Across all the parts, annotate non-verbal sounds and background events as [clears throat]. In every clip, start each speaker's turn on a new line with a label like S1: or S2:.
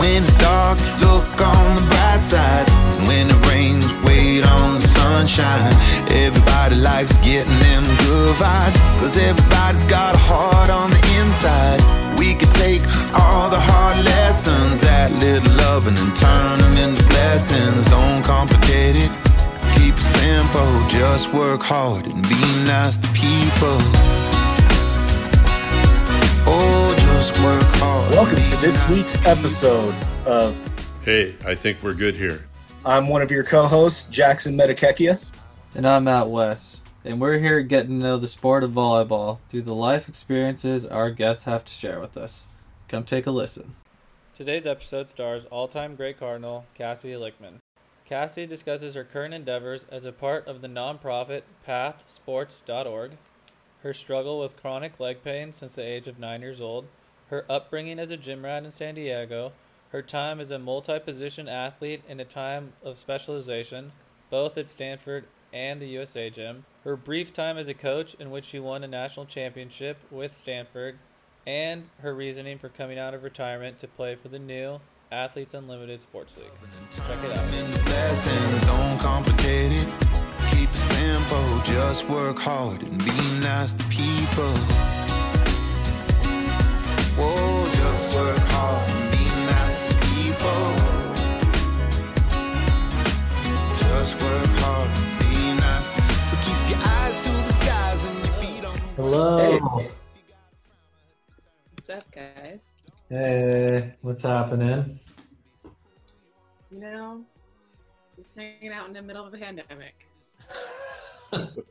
S1: When it's dark, look on the bright side. When it rains, wait on the sunshine. Everybody likes getting them good vibes. Cause everybody's got a heart on the inside. We could take all the hard lessons, that little loving, and turn them into blessings. Don't complicate it. Keep it simple, just work hard and be nice to people. Oh, just work.
S2: Welcome to this week's episode of
S3: Hey, I think we're good here.
S2: I'm one of your co-hosts, Jackson Metakekia.
S4: And I'm Matt West. And we're here getting to know the sport of volleyball through the life experiences our guests have to share with us. Come take a listen. Today's episode stars all time great Cardinal Cassie Lichtman. Cassie discusses her current endeavors as a part of the nonprofit pathsports.org, her struggle with chronic leg pain since the age of nine years old, her upbringing as a gym rat in San Diego, her time as a multi position athlete in a time of specialization, both at Stanford and the USA Gym, her brief time as a coach in which she won a national championship with Stanford, and her reasoning for coming out of retirement to play for the new Athletes Unlimited Sports League. Check it out.
S1: Keep it simple, just work hard and be nice to people.
S4: Hello.
S2: Hey.
S5: What's up, guys?
S4: Hey, what's happening?
S5: You know, just hanging out in the middle of a pandemic. [laughs]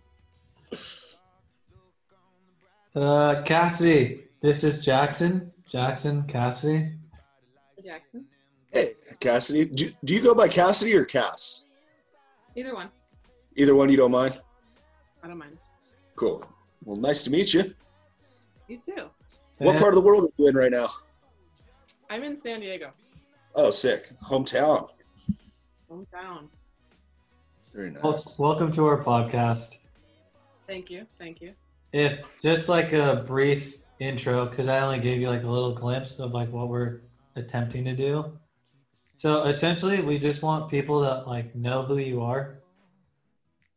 S4: Uh, Cassidy, this is Jackson. Jackson, Cassidy.
S5: Jackson,
S2: Hey, Cassidy. Do, do you go by Cassidy or Cass?
S5: either one.
S2: Either one you don't mind?
S5: I don't mind.
S2: Cool. Well, nice to meet you.
S5: You too.
S2: What
S4: And-
S2: part of the world are you in right now?
S5: I'm in San Diego,
S2: Oh, sick. Hometown.
S5: hometown.
S2: Very nice.
S4: Wel- Welcome to our podcast.
S5: Thank you, thank you.
S4: If just like a brief intro, because I only gave you like a little glimpse of like what we're attempting to do. So essentially, we just want people to like know who you are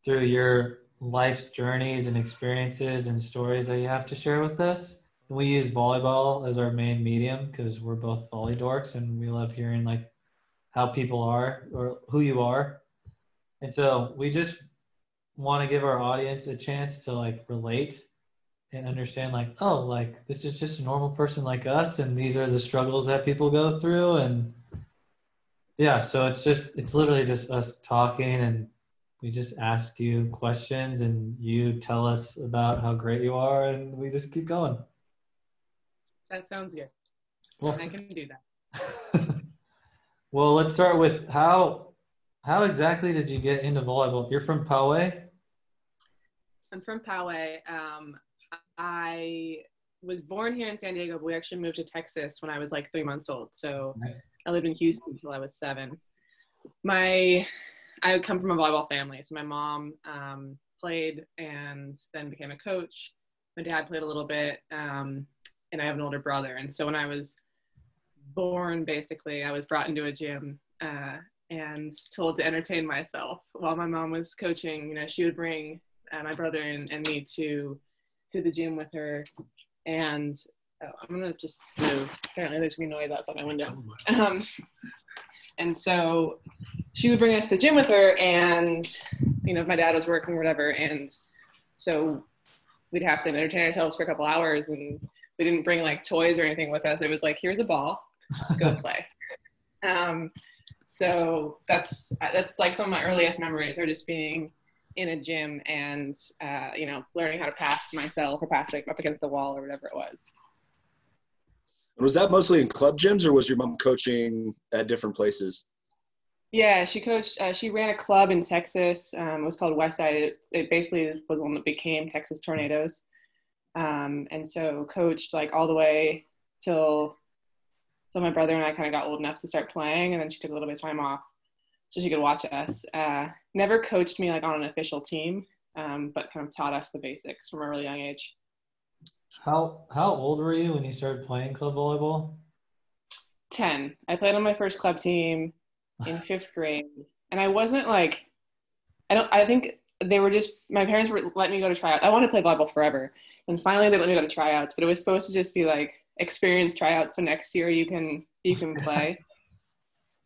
S4: through your life's journeys and experiences and stories that you have to share with us. And we use volleyball as our main medium because we're both volley dorks and we love hearing like how people are or who you are. And so we just want to give our audience a chance to like relate and understand like oh like this is just a normal person like us and these are the struggles that people go through and yeah so it's just it's literally just us talking and we just ask you questions and you tell us about how great you are and we just keep going
S5: That sounds good.
S4: well,
S5: I can do that. [laughs]
S4: well let's start with how how exactly did you get into volleyball you're from poway
S5: I'm from Poway. Um, I was born here in San Diego, but we actually moved to Texas when I was like three months old. So I lived in Houston until I was seven. My, I come from a volleyball family. So my mom um, played and then became a coach. My dad played a little bit, um, and I have an older brother. And so when I was born, basically, I was brought into a gym. Uh, and told to entertain myself while my mom was coaching. You know, she would bring uh, my brother and, and me to to the gym with her. And oh, i'm gonna just move. Apparently there's gonna be noise outside my window. Um, and so she would bring us to the gym with her and you know my dad was working or whatever. And so we'd have to entertain ourselves for a couple hours and we didn't bring like toys or anything with us. It was like here's a ball. Go [laughs] play. Um, so that's that's like some of my earliest memories are just being in a gym and uh, you know learning how to pass myself or pass up against the wall or whatever it was.
S2: Was that mostly in club gyms or was your mom coaching at different places?
S5: yeah she coached uh, she ran a club in texas um, it was called westside it, it basically was one that became texas tornadoes. Um, and so coached like all the way till till my brother and i kind of got old enough to start playing and then she took a little bit of time off so she could watch us uh, never coached me like on an official team um, but kind of taught us the basics from a really young age
S4: How how old were you when you started playing club volleyball?
S5: 10. I played on my first club team [sighs] in fifth grade. And I wasn't like, I don't, I think they were just, my parents were letting me go to tryouts. I wanted to play volleyball forever. And finally they let me go to tryouts, but it was supposed to just be like experience tryouts. So next year you can, you can [laughs] play.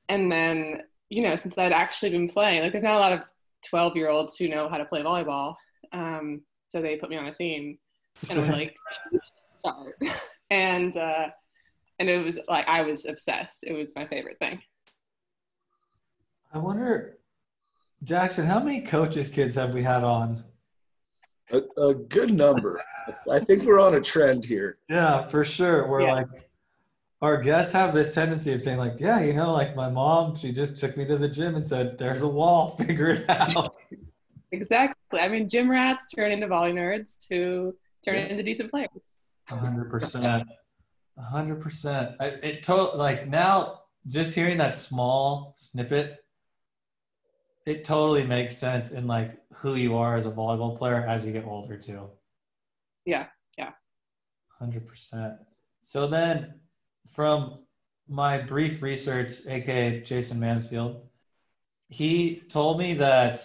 S5: and then, you know, since I'd actually been playing, like there's not a lot of 12 year olds who know how to play volleyball. Um, so they put me on a team and I'm like, [laughs] start. [laughs] and, uh, and it was like I was obsessed. It was my favorite thing.
S4: I wonder, Jackson, how many coaches kids have we had on?
S2: A, a good number. I think we're on a trend here.
S4: Yeah, for sure. We're
S5: Yeah.
S4: like, our guests have this tendency of saying, like, yeah, you know, like my mom, she just took me to the gym and said, there's a wall, [laughs] figure it out.
S5: Exactly. I mean, gym rats turn into volley nerds to turn
S2: Yeah.
S5: into decent players.
S4: Hundred percent. Hundred percent. I- It to like now just hearing that small snippet, it totally makes sense in like who you are as a volleyball player as you get older too.
S5: Yeah, yeah.
S4: Hundred percent. So then from my brief research, aka Jason Mansfield, he told me that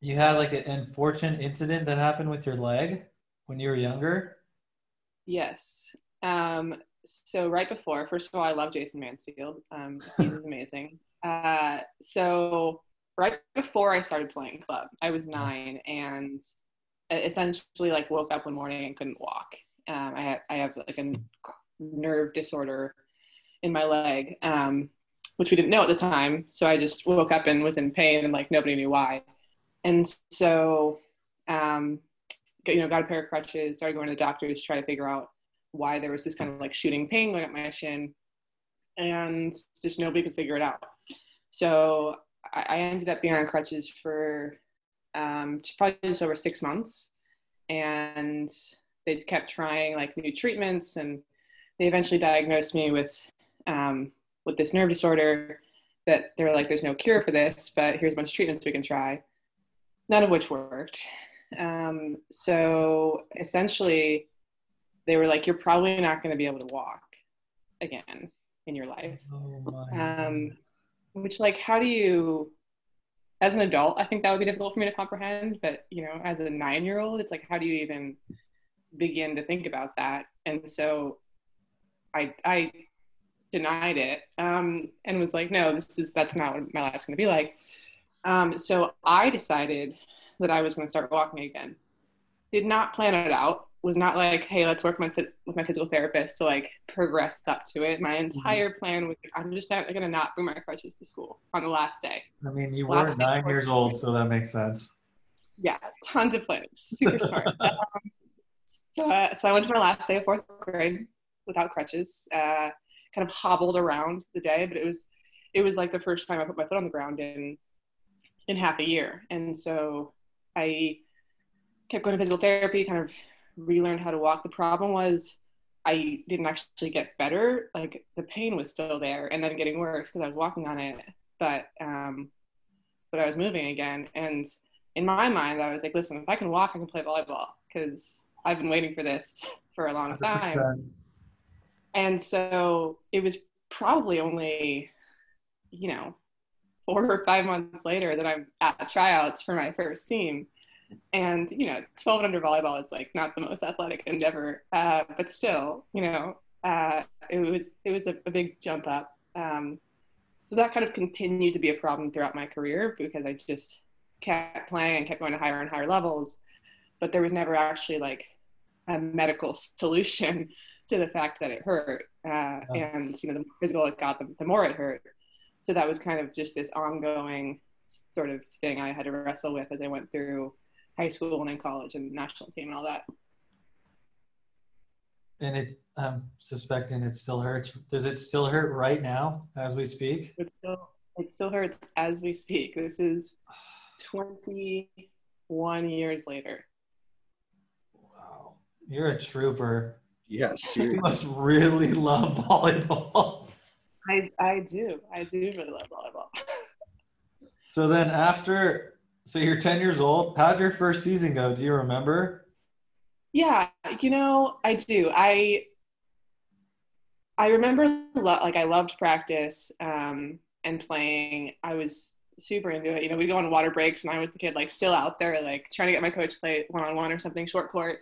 S4: you had like an unfortunate incident that happened with your leg when you were younger.
S5: Yes. Um, so right before, first of all, I love Jason Mansfield. Um, he's [laughs] amazing. Uh, so right before I started playing club, I was nine and essentially like woke up one morning and couldn't walk. Um, I have I have like a nerve disorder in my leg, um, which we didn't know at the time. So I just woke up and was in pain and like nobody knew why. And so, um, you know, got a pair of crutches, started going to the doctors to try to figure out why there was this kind of like shooting pain going up my shin, and just nobody could figure it out. So I, ended up being on crutches for um, probably just over six months, and they kept trying like new treatments, and they eventually diagnosed me with um, with this nerve disorder. That they were like, "There's no cure for this, but here's a bunch of treatments we can try." None of which worked. Um, so essentially, they were like, "You're probably not going to be able to walk again in your life."
S4: Oh my
S5: Um, which, like, how do you, as an adult, I think that would be difficult for me to comprehend. But you know, as a nine-year-old, it's like, how do you even begin to think about that? And so, I I denied it um, and was like, no, this is that's not what my life's going to be like. Um, so I decided that I was going to start walking again. Did not plan it out. Was not like, hey, let's work my, with my physical therapist to like progress up to it. My entire plan was, I'm just not going to not bring my crutches to school on the last day.
S4: I mean, you were
S5: Last thing
S4: nine years old, so that makes sense.
S5: Yeah, tons of planning. Super smart. [laughs] um, so, uh, so I went to my last day of fourth grade without crutches. Uh, kind of hobbled around the day, but it was it was like the first time I put my foot on the ground in in half a year, and so I kept going to physical therapy, kind of relearned how to walk. The problem was I didn't actually get better. Like the pain was still there, and then getting worse because I was walking on it, but um, but I was moving again, and in my mind, I was like, listen, if I can walk, I can play volleyball because I've been waiting for this [laughs] for a long time.
S4: 100%.
S5: And so it was probably only, you know, four or five months later that I'm at tryouts for my first team. And, you know, 12 under volleyball is like not the most athletic endeavor, uh, but still, you know, uh, it was, it was a, a big jump up. Um, so that kind of continued to be a problem throughout my career because I just kept playing and kept going to higher and higher levels, but there was never actually like a medical [laughs] solution to the fact that it hurt. Uh,
S4: Yeah.
S5: And, you know, the more physical it got, the, the more it hurt. So that was kind of just this ongoing sort of thing I had to wrestle with as I went through high school and then college and national team and all that.
S4: And it, I'm suspecting it still hurts. Does it still hurt right now as we speak?
S5: It still, it still hurts as we speak. This is 21 years later.
S4: Wow. You're a trooper.
S2: Yes, [laughs]
S4: You must really love volleyball.
S5: I, I do. I do really love volleyball. [laughs]
S4: So then after, so you're 10 years old. How'd your first season go? Do you remember?
S5: Yeah, you know, I do. I I remember lo- like I loved practice um, and playing. I was super into it. You know, we'd go on water breaks, and I was the kid like still out there like trying to get my coach to play one on one or something short court.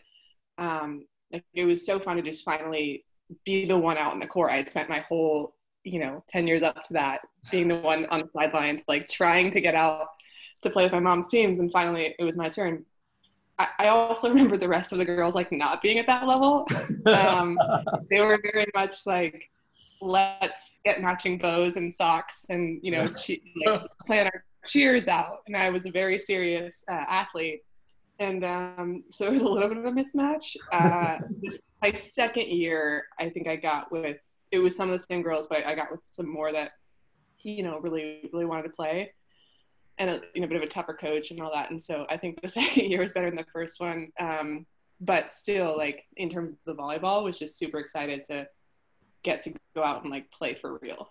S5: Um, like it was so fun to just finally be the one out in the court. I had spent my whole you know 10 years up to that being the one on the sidelines like trying to get out to play with my mom's teams and finally it was my turn. I, I also [laughs] remember the rest of the girls like not being at that level. Um, [laughs] they were very much like let's get matching bows and socks and you know che- like, plan our cheers out. And i was a very serious uh, athlete and um, so there was a little bit of a mismatch uh, this, my second year i think i got with it was some of the same girls but i got with some more that you know really really wanted to play and a you know, bit of a tougher coach and all that. And so I think the [laughs] second year was better than the first one. Um, but still, like in terms of the volleyball, was just super excited to get to go out and like play for real.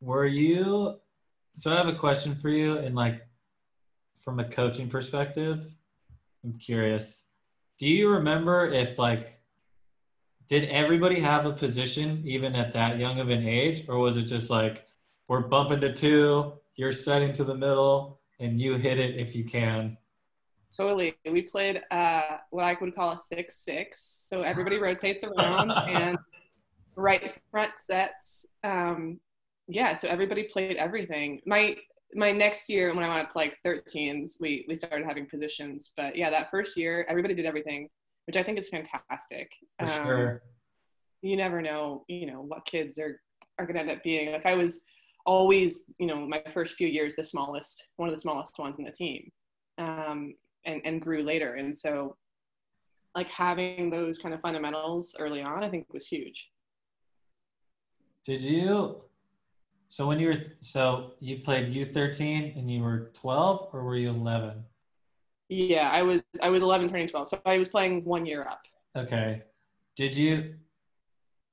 S4: Were you? So I have a question for you, and like from a coaching perspective, I'm curious. Do you remember if like did everybody have a position even at that young of an age, or was it just like we're bumping to two, you're setting to the middle, and you hit it if you can?
S5: Totally. We played uh, what I would call a six six. So everybody [laughs] rotates around and right front sets. Um, yeah, so everybody played everything. My my next year when I went up to like 13s, we we started having positions. But yeah, that first year everybody did everything, which I think is fantastic.
S4: For
S5: Um,
S4: sure.
S5: you never know, you know, what kids are are gonna end up being. Like I was always, you know, my first few years the smallest, one of the smallest ones in the team. Um, and, and grew later. And so like having those kind of fundamentals early on, I think was huge.
S4: Did you? So when you were so you played U13 and you were 12, or were you 11?
S5: Yeah, I was I was 11 turning 12, so I was playing one year up.
S4: Okay. Did you?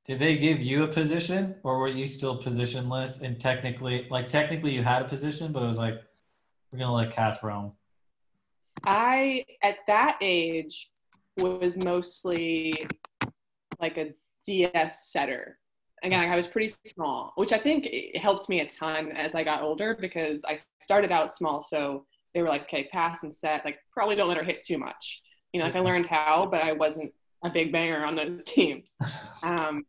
S4: Did they give you a position, or were you still positionless? And technically, like technically, you had a position, but it was like we're gonna let Cass roam.
S5: I at that age was mostly like a DS setter. Again, I was pretty small, which I think helped me a ton as I got older because I started out small. So they were like, okay, pass and set. Like, probably don't let her hit too much. You know, like I learned how, but I wasn't a big banger on those [laughs] teams. [laughs] Um,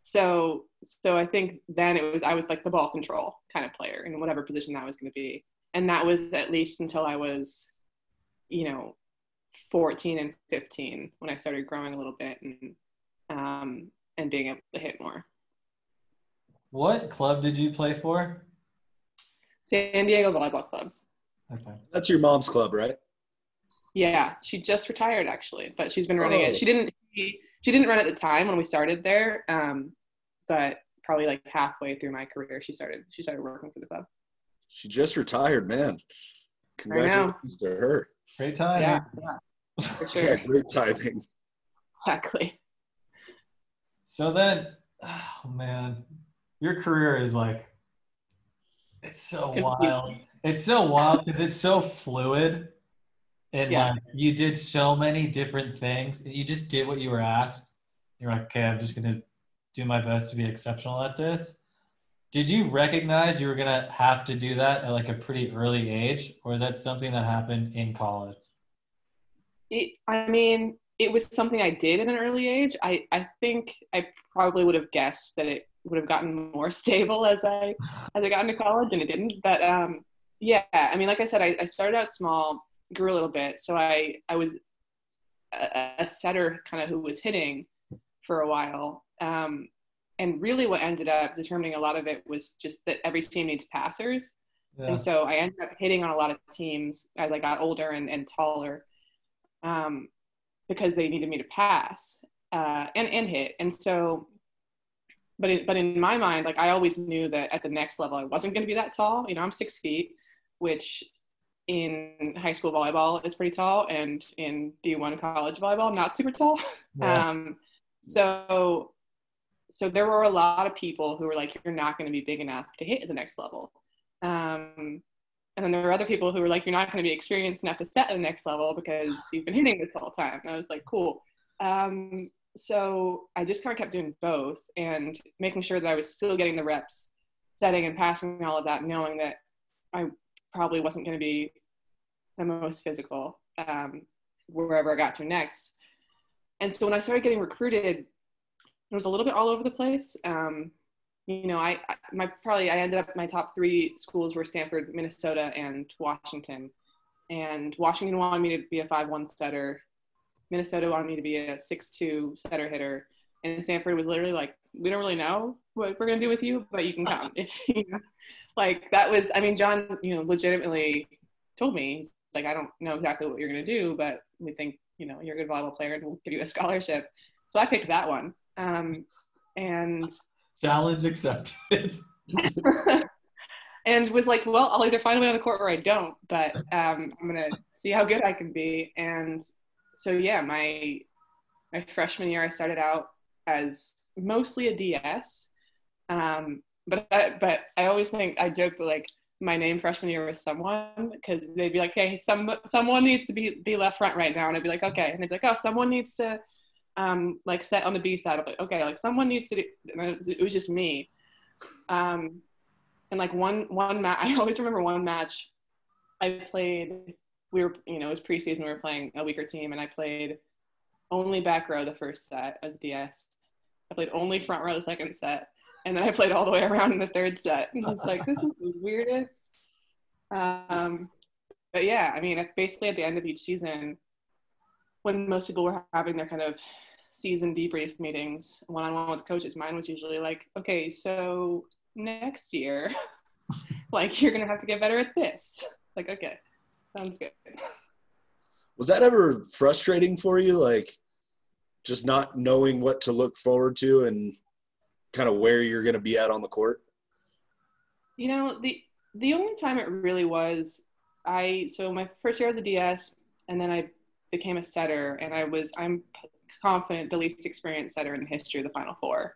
S5: so, so I think then it was I was like the ball control kind of player in whatever position that was going to be, and that was at least until I was, you know, 14 and 15 when I started growing a little bit and um, and being able to hit more.
S4: What club did you play for?
S5: San Diego Volleyball Club.
S4: Okay.
S2: That's your mom's club, right?
S5: Yeah, she just retired actually, but she's been running
S2: Oh.
S5: it. She didn't. She, she didn't run at the time when we started there, um, but probably like halfway through my career, she started. She started working for the club.
S2: She just retired, man. Congratulations to her.
S4: Great time.
S5: Yeah, [laughs] yeah, for
S2: Yeah, great timing.
S5: Exactly.
S4: So then, [sighs] oh man, your career is like, it's so wild. It's so wild because it's so fluid. And
S5: Yeah.
S4: like you did so many different things. You just did what you were asked. You're like, okay, I'm just gonna do my best to be exceptional at this. Did you recognize you were gonna have to do that at like a pretty early age, or is that something that happened in college?
S5: It, I mean, it was something I did at an early age. I, I think I probably would have guessed that it would have gotten more [laughs] stable as I as I got into college, and it didn't. But um, yeah, I mean, like I said, I, I started out small, grew a little bit, so I I was a, a setter kind of who was hitting for a while. Um, and really, what ended up determining a lot of it was just that every team needs passers.
S4: Yeah.
S5: And so I ended up hitting on a lot of teams as I got older and, and taller um, because they needed me to pass uh, and, and hit. And so, but in, but in my mind, like I always knew that at the next level, I wasn't going to be that tall. You know, I'm six feet, which in high school volleyball is pretty tall, and in D1 college volleyball, not super tall. [laughs]
S4: Yeah.
S5: Um, so, so there were a lot of people who were like, "You're not going to be big enough to hit at the next level." Um, and then there were other people who were like, "You're not going to be experienced enough to set at the next level because you've been hitting this whole time." And I was like, "Cool." Um, so I just kind of kept doing both and making sure that I was still getting the reps, setting and passing all of that, knowing that I probably wasn't going to be the most physical um, wherever I got to next. And so when I started getting recruited, it was a little bit all over the place. Um, you know, I my probably I ended up my top three schools were Stanford, Minnesota, and Washington. And Washington wanted me to be a five-one setter. Minnesota wanted me to be a six-two setter hitter, and Stanford was literally like, "We don't really know what we're gonna do with you, but you can come." [laughs] if you know, like that was, I mean, John, you know, legitimately told me, he's like, "I don't know exactly what you're gonna do, but we think you know you're a good volleyball player, and we'll give you a [laughs] scholarship." So I picked that one, um, and
S4: Challenge accepted. [laughs]
S5: and was like, well, I'll either find a way on the court or I don't, but um, I'm gonna see how good I can be. And so yeah, my my freshman year, I started out as mostly a DS, um, but I, but I always think I joke that like my name freshman year was someone because they'd be like, hey, some someone needs to be be left front right now, and I'd be like, okay, and they'd be like, oh, someone needs to um, like set on the B side. I'm like, okay, like someone needs to do. It was, it was just me. Um, and like one one match, [laughs] I always remember one match. I played. We were, you know, it was preseason. We were playing a weaker team, and I played only back row the first set as a DS. I played only front row the second set, and then I played all the way around in the third set. And I was like, this is the weirdest. Um, but yeah, I mean, basically at the end of each season, when most people were having their kind of season debrief meetings one on one with coaches, mine was usually like, okay, so next year, [laughs] like you're gonna have to get better at this. Like, okay, sounds good.
S2: Was that ever frustrating for you? Like just not knowing what to look forward to and kind of where you're gonna be at on the court?
S5: You know, the the only time it really was I so my first year as a DS and then I became a setter and I was I'm confident the least experienced setter in the history of the Final Four.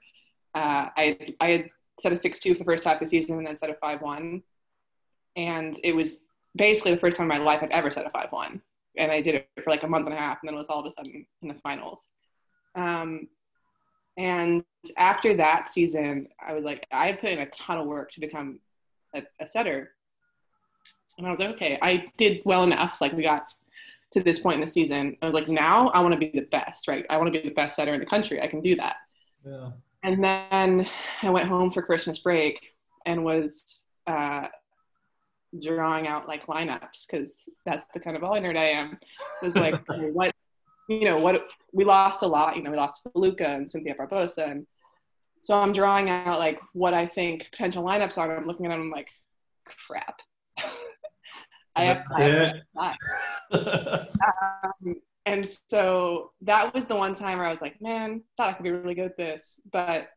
S5: Uh, I I had set a six two for the first half of the season and then set a five one, and it was basically the first time in my life I'd ever set a five one, and I did it for like a month and a half, and then it was all of a sudden in the finals. Um, and after that season, I was like, I had put in a ton of work to become a, a setter, and I was like, okay, I did well enough. Like we got to this point in the season. I was like, now I want to be the best, right? I want to be the best setter in the country. I can do that.
S4: Yeah.
S5: And then I went home for Christmas break and was uh, drawing out like lineups because that's the kind of volley nerd I am. It was like, [laughs] what, you know, what we lost a lot. You know, we lost Foluke and Cynthia Barboza, and so I'm drawing out like what I think potential lineups are. And I'm looking at them I'm like, crap. [laughs] I have, have um, and so that was the one time where I was like, man, thought I could be really good at this, but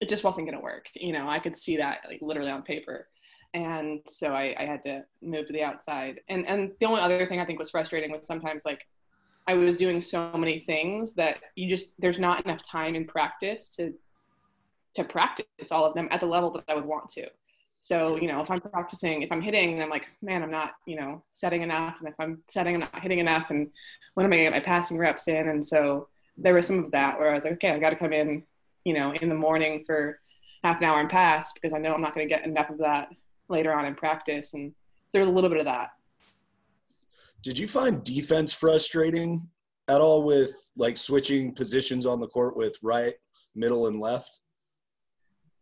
S5: it just wasn't going to work. You know, I could see that like literally on paper. And so I, I had to move to the outside. And, and the only other thing I think was frustrating was sometimes like I was doing so many things that you just, there's not enough time in practice to, to practice all of them at the level that I would want to. So, you know, if I'm practicing, if I'm hitting, I'm like, man, I'm not, you know, setting enough. And if I'm setting, I'm not hitting enough. And when am I get my passing reps in? And so there was some of that where I was like, okay, I got to come in, you know, in the morning for half an hour and pass because I know I'm not going to get enough of that later on in practice. And so there's a little bit of that.
S2: Did you find defense frustrating at all with like switching positions on the court with right, middle, and left?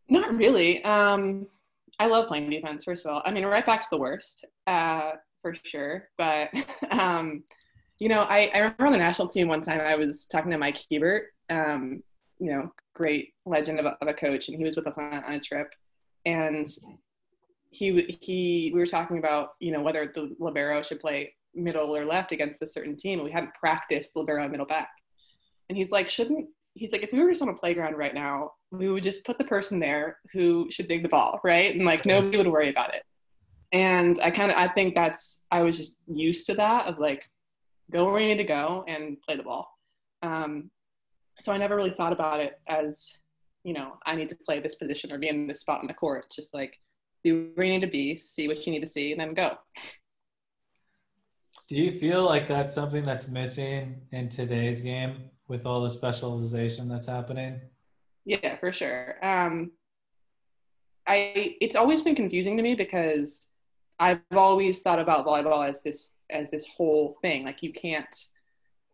S5: Not really. Um, I love playing defense. First of all, I mean, right back's the worst uh, for sure. But [laughs] um, you know, I, I remember on the national team one time I was talking to Mike Hebert, um, you know, great legend of a, of a coach, and he was with us on, on a trip, and he he we were talking about you know whether the libero should play middle or left against a certain team. We hadn't practiced libero middle back, and he's like, shouldn't he's like, if we were just on a playground right now, we would just put the person there who should dig the ball, right? And like nobody would worry about it. And I kind of I think that's I was just used to that of like go where you need to go and play the ball. Um, so I never really thought about it as you know I need to play this position or be in this spot in the court. Just like be where you need to be, see what you need to see, and then go.
S4: Do you feel like that's something that's missing in today's game with all the specialization that's happening.
S5: Yeah, for sure. Um, I it's always been confusing to me because I've always thought about volleyball as this as this whole thing. Like you can't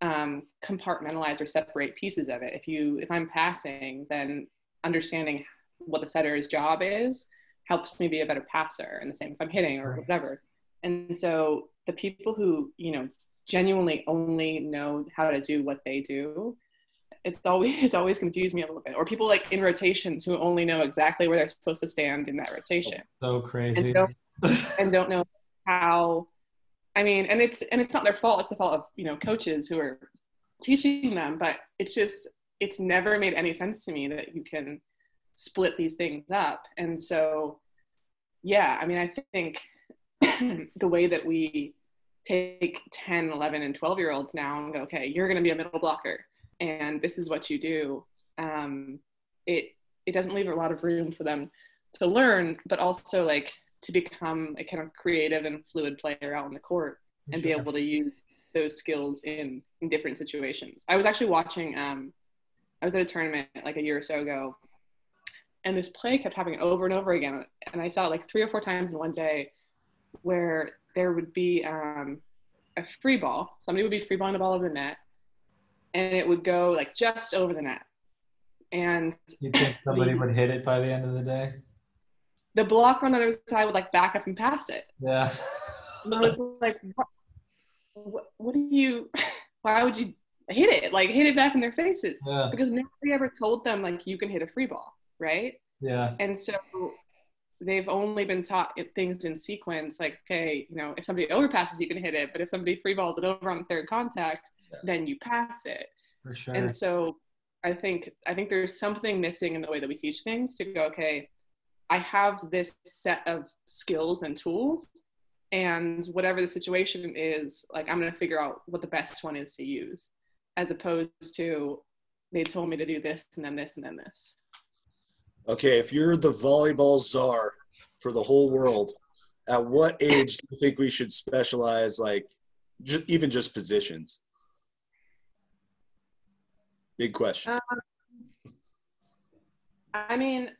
S5: um, compartmentalize or separate pieces of it. If you if I'm passing, then understanding what the setter's job is helps me be a better passer. And the same if I'm hitting or whatever. And so the people who you know genuinely only know how to do what they do it's always [laughs] it's always confused me a little bit or people like in rotations who only know exactly where they're supposed to stand in that rotation
S4: So crazy.
S5: and don't, [laughs] and don't know how i mean and it's and it's not their fault it's the fault of you know coaches who are teaching them but it's just it's never made any sense to me that you can split these things up. And so yeah i mean i think [clears throat] the way that we take 10 11 and 12 year olds now and go okay you're going to be a middle blocker and this is what you do um, it it doesn't leave a lot of room for them to learn but also like to become a kind of creative and fluid player out on the court and be able to use those skills in, in different situations. I was actually watching um, i was at a tournament like a year or so ago and this play kept happening over and over again and i saw it like three or four times in one day where there would be um, a free ball somebody would be free balling the ball over the net and it would go like just over the net and
S4: You think somebody would hit it by the end of the day?
S5: the blocker on the other side would like back up and pass it
S4: Yeah.
S5: and I was like what, what, what do you [laughs] why would you hit it like hit it back in their faces
S4: yeah.
S5: because nobody ever told them like you can hit a free ball right
S4: Yeah.
S5: and so they've only been taught things in sequence like okay you know if somebody overpasses you can hit it but if somebody free balls it over on third contact
S2: Yeah.
S5: then you pass it
S4: For sure.
S5: and so i think i think there's something missing in the way that we teach things to go okay i have this set of skills and tools and whatever the situation is like i'm going to figure out what the best one is to use as opposed to they told me to do this and then this and then this
S2: Okay, if you're the volleyball czar for the whole world, at what age do you think we should specialize, like ju- even just positions? Big question.
S5: Um, I mean,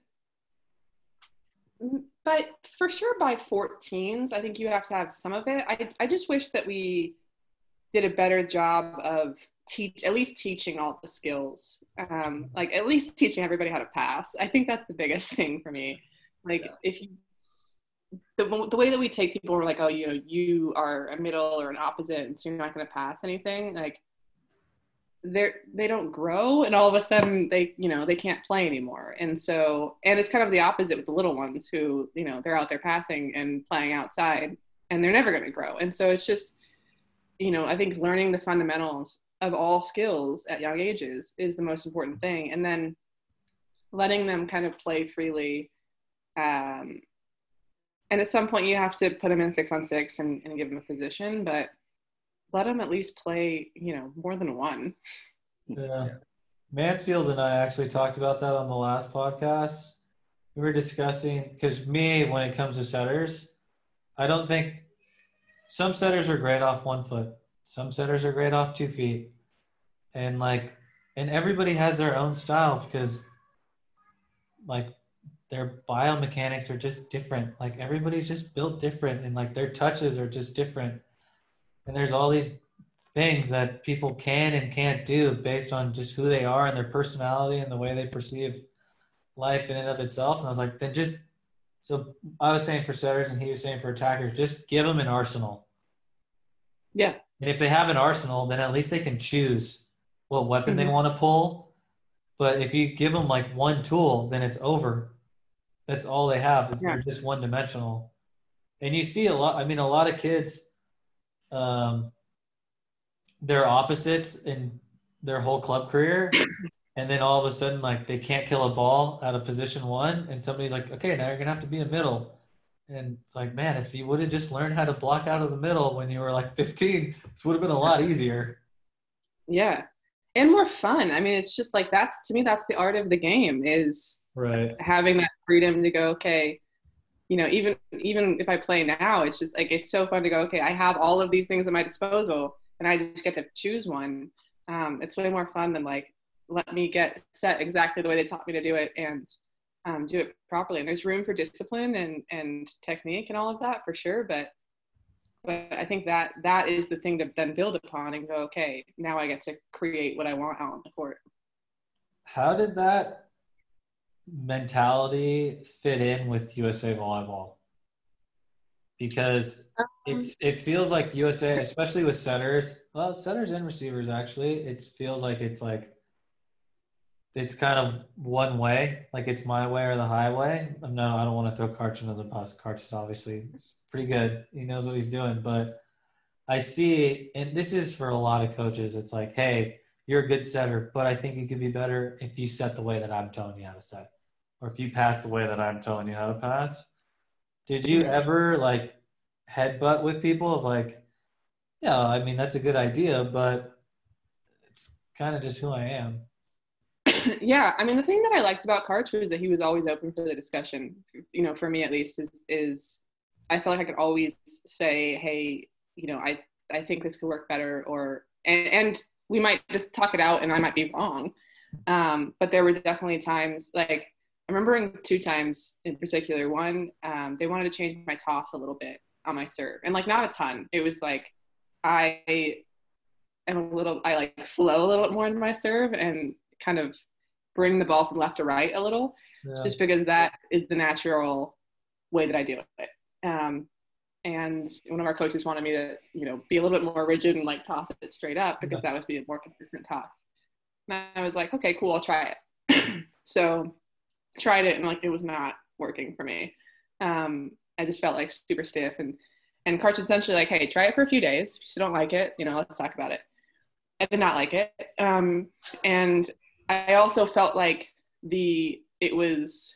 S5: but for sure by 14s, I think you have to have some of it. I, I just wish that we did a better job of teach, at least teaching all the skills. Um, like at least teaching everybody how to pass. I think that's the biggest [laughs] thing for me. Like
S2: Yeah.
S5: if you, the, the way that we take people, we're like, oh, you know, you are a middle or an opposite, and so you're not going to pass anything. Like they're they don't grow and all of a sudden they you know they can't play anymore and so and it's kind of the opposite with the little ones who you know they're out there passing and playing outside and they're never going to grow and so it's just you know i think learning the fundamentals of all skills at young ages is the most important thing and then letting them kind of play freely um, and at some point you have to put them in six on six and, and give them a position but let them at least play you know more than one
S4: Yeah. Mansfield and I actually talked about that on the last podcast. We were discussing because me, when it comes to setters, I don't think some setters are great off one foot. Some setters are great off two feet. And like and everybody has their own style because like their biomechanics are just different. Like everybody's just built different and like their touches are just different. And there's all these things that people can and can't do based on just who they are and their personality and the way they perceive life in and of itself. And I was like, then just so I was saying for setters and he was saying for attackers, just give them an arsenal.
S5: yeah
S4: And if they have an arsenal, then at least they can choose what weapon they
S5: Mhm.
S4: want to pull. But if you give them like one tool, then it's over. That's all they have. Is
S5: Yeah.
S4: they're just one dimensional. And you see a lot. I mean, a lot of kids, um, they're opposites in their whole club career, [coughs] and then all of a sudden, like they can't kill a ball out of position one, and somebody's like, "Okay, now you're gonna have to be a middle." And it's like, man, if you would have just learned how to block out of the middle when you were like 15, this would have been a lot easier.
S5: yeah and more fun i mean it's just like that's to me that's the art of the game is
S4: Right.
S5: having that freedom to go okay you know even even if i play now it's just like it's so fun to go okay i have all of these things at my disposal and i just get to choose one Um, it's way more fun than like let me get set exactly the way they taught me to do it and um, do it properly. And there's room for discipline and and technique and all of that for sure. But but I think that that is the thing to then build upon and go, okay, now I get to create what I want out on the court.
S4: How did that mentality fit in with USA volleyball? Because
S5: Um,
S4: it's it feels like USA, especially with setters, well, setters and receivers actually, it feels like it's like it's kind of one way, like it's my way or the highway. No, I don't want to throw Karch under the bus. Karch is obviously pretty good. He knows what he's doing, but I see, and this is for a lot of coaches. It's like, hey, you're a good setter, but I think you could be better if you set the way that I'm telling you how to set, or if you pass the way that I'm telling you how to pass. Did you ever like headbutt with people of like, yeah, I mean that's a good idea, but it's kind of just who I am. [laughs]
S5: yeah, I mean the thing that I liked about Karch was that he was always open for the discussion. You know, for me at least, is is I felt like I could always say, hey, you know, I I think this could work better, or and and we might just talk it out, and I might be wrong. Um, but there were definitely times like I'm remembering two times in particular. One, um, they wanted to change my toss a little bit on my serve, and like not a ton. It was like I am a little, I like flow a little bit more in my serve and kind of bring the ball from left to right a little,
S4: Yeah.
S5: just because that is the natural way that I do it. Um, and one of our coaches wanted me to, you know, be a little bit more rigid and like toss it straight up because that would be a more consistent toss. And I was like, okay, cool, I'll try it. [clears throat] so tried it and like it was not working for me. Um, I just felt like super stiff and and Karch essentially like, hey, try it for a few days. If you don't like it, you know, let's talk about it. I did not like it. Um, and I also felt like the it was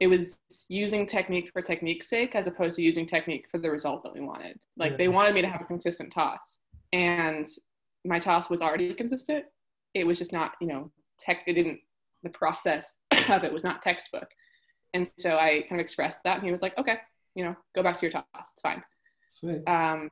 S5: it was using technique for technique's sake as opposed to using technique for the result that we wanted. Like they wanted me to have a consistent toss. And my toss was already consistent. It was just not, you know, tech it didn't the process [coughs] of it was not textbook. And so I kind of expressed that and he was like, okay, you know, go back to your toss. It's fine.
S4: Sweet.
S5: Um,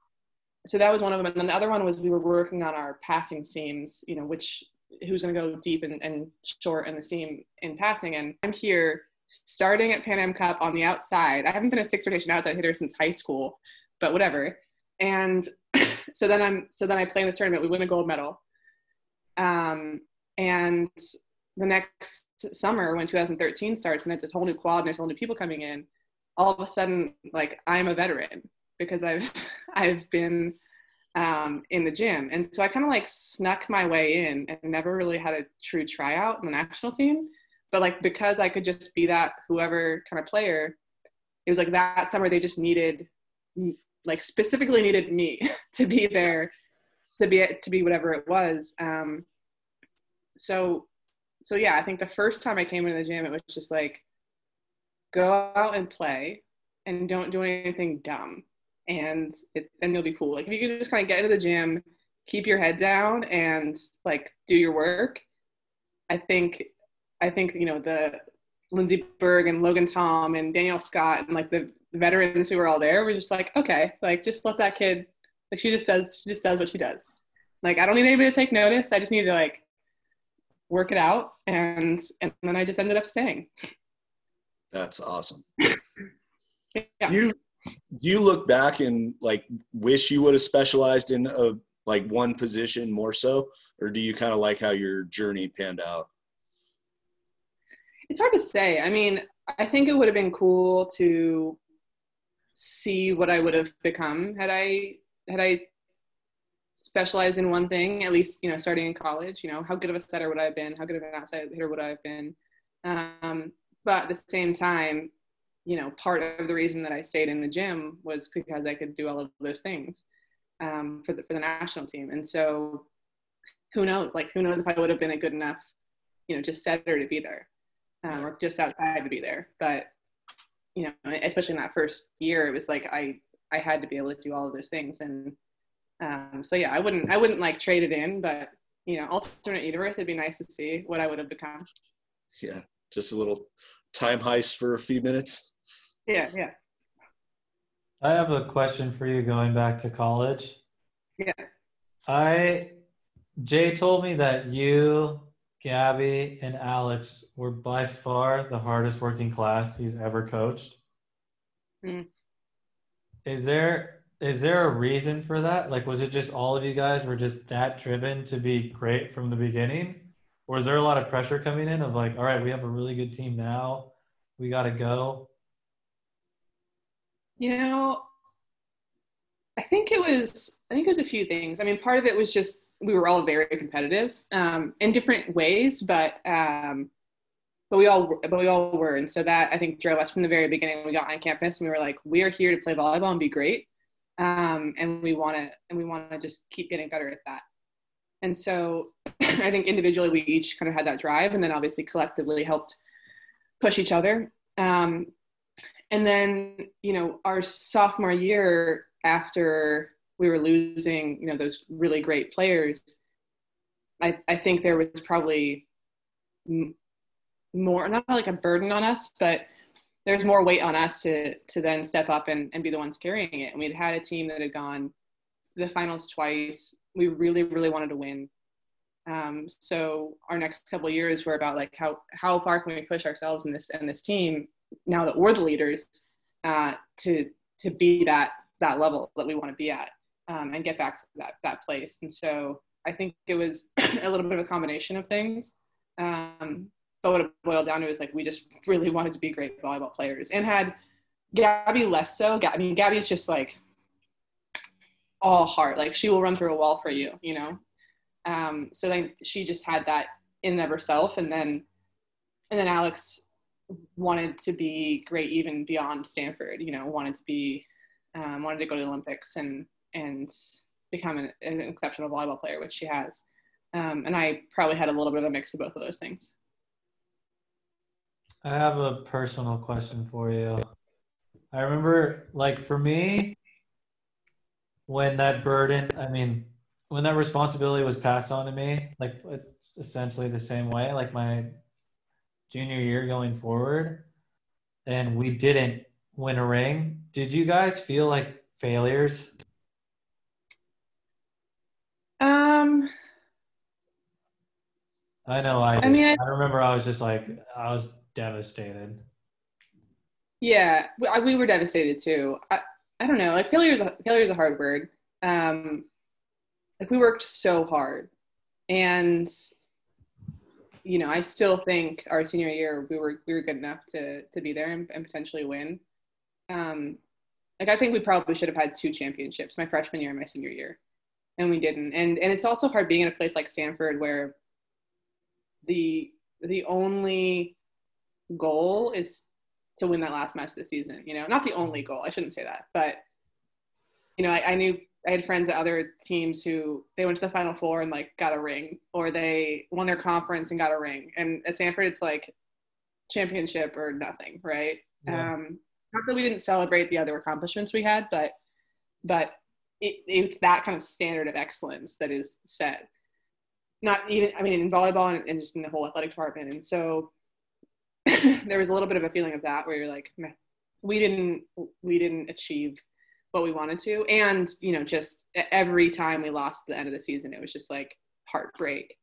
S5: so that was one of them. And then the other one was we were working on our passing seams, you know, which who's going to go deep and, and short and the seam in passing. And I'm here starting at Pan Am Cup on the outside. I haven't been a six rotation outside hitter since high school, but whatever. And [coughs] so then I'm so then I play in this tournament. We win a gold medal. Um, and the next summer when 2013 starts and there's a whole new quad and there's whole new people coming in, all of a sudden like I'm a veteran because I've [laughs] I've been um, in the gym, and so I kind of like snuck my way in and never really had a true tryout in the national team. But like because I could just be that whoever kind of player, it was like that summer they just needed like specifically needed me [laughs] to be there to be to be whatever it was. Um, so so yeah, I think the first time I came into the gym, it was just like go out and play and don't do anything dumb and it and you'll be cool. Like if you can just kind of get into the gym, keep your head down and like do your work. I think I think you know the Lindsey Berg and Logan Tom and Danielle Scott and like the veterans who were all there were just like, okay, like just let that kid like she just does she just does what she does. Like I don't need anybody to take notice. I just need to like work it out and and then I just ended up staying.
S2: That's awesome. [laughs]
S5: Yeah.
S2: You you look back and like wish you would have specialized in a like one position more so, or do you kind of like how your journey panned out?
S5: It's hard to say. I mean, I think it would have been cool to see what I would have become had I had I specialized in one thing. At least, you know, starting in college. You know, how good of a setter would I have been? How good of an outside hitter would I have been? Um, but at the same time, you know, part of the reason that I stayed in the gym was because I could do all of those things um, for the for the national team. And so, who knows? Like, who knows if I would have been a good enough, you know, just setter to be there um, or just outside to be there. But you know, especially in that first year, it was like I I had to be able to do all of those things, and um, so yeah, I wouldn't I wouldn't like trade it in, but you know, alternate universe, it'd be nice to see what I would have become.
S2: Yeah, just a little time heist for a few minutes.
S5: Yeah, yeah,
S4: I have a question for you going back to college.
S5: yeah.
S4: I Jay told me that you, Gabby, and Alex were by far the hardest working class he's ever coached.
S5: Mm.
S4: Is there is there a reason for that? Like, was it just all of you guys were just that driven to be great from the beginning? Or is there a lot of pressure coming in of like, all right, we have a really good team now, we got to go?
S5: You know, I think it was. I think it was a few things. I mean, part of it was just we were all very competitive um, in different ways, but um, but we all but we all were, and so that I think drove us from the very beginning. We got on campus and we were like, we are here to play volleyball and be great, um, and we want to and we want to just keep getting better at that. And so [clears throat] I think individually we each kind of had that drive, and then obviously collectively helped push each other. Um, and then you know our sophomore year after we were losing you know those really great players i, I think there was probably more not like a burden on us but there's more weight on us to to then step up and, and be the ones carrying it. And we'd had a team that had gone to the finals twice. We really really wanted to win. Um, so our next couple years were about like how how far can we push ourselves in this and this team now that we're the leaders uh, to to be that that level that we want to be at um, and get back to that that place. And so I think it was [clears throat] a little bit of a combination of things. Um, but what it boiled down to is like we just really wanted to be great volleyball players and had Gabby less so. I mean, Gabby's just like all heart. Like she will run through a wall for you, you know. Um, so then she just had that in and of herself, and then and then Alex wanted to be great even beyond Stanford. You know, wanted to be um, wanted to go to the Olympics and and become an, an exceptional volleyball player, which she has. Um, and I probably had a little bit of a mix of both of those things.
S4: I have a personal question for you. I remember, like, for me, when that burden, I mean, when that responsibility was passed on to me, like, it's essentially the same way, like my junior year going forward, and we didn't win a ring. Did you guys feel like failures?
S5: Um,
S4: I know I. Did.
S5: I mean, I,
S4: I remember I was just like I was devastated.
S5: Yeah, we, I, we were devastated too. I, I don't know. Like failure is a, failure is a hard word. Um, like we worked so hard, and you know, I still think our senior year we were we were good enough to to be there and, and potentially win. Um, like I think we probably should have had two championships, my freshman year and my senior year, and we didn't. And and it's also hard being in a place like Stanford where the the only goal is to win that last match of the season. You know, not the only goal. I shouldn't say that, but you know, I, I knew I had friends at other teams who they went to the Final Four and like got a ring, or they won their conference and got a ring. And at Stanford, it's like championship or nothing, right? Yeah. Um, not that we didn't celebrate the other accomplishments we had, but but it, it's that kind of standard of excellence that is set. Not even, I mean, in volleyball and, and just in the whole athletic department. And so [coughs] there was a little bit of a feeling of that where you're like, Meh. we didn't we didn't achieve what we wanted to. And you know just every time we lost the end of the season it was just like heartbreak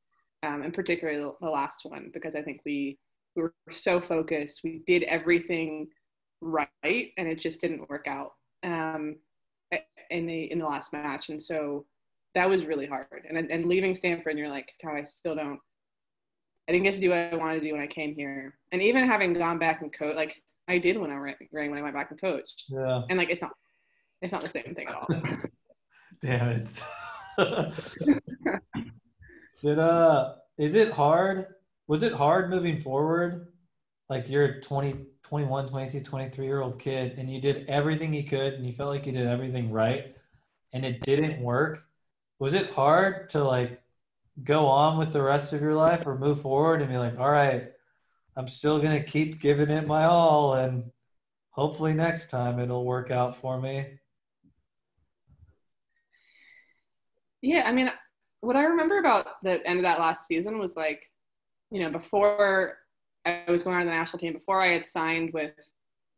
S5: um, and particularly the, the last one because i think we we were so focused. We did everything right and it just didn't work out um, in the in the last match. And so that was really hard. And and leaving stanford and you're like god i still don't i didn't get to do what i wanted to do when i came here. And even having gone back and coach like i did when i ran when i went back and coached.
S4: Yeah.
S5: And like it's not it's not the same thing at all. [laughs]
S4: Damn it. [laughs] Did uh is it hard? Was it hard moving forward? Like you're 20, 21, 22, 23 year old kid and you did everything you could and you felt like you did everything right and it didn't work. Was it hard to like go on with the rest of your life or move forward and be like, all right, I'm still going to keep giving it my all and hopefully next time it'll work out for me?
S5: Yeah, I mean, what I remember about the end of that last season was like, you know, before I was going on the national team, before I had signed with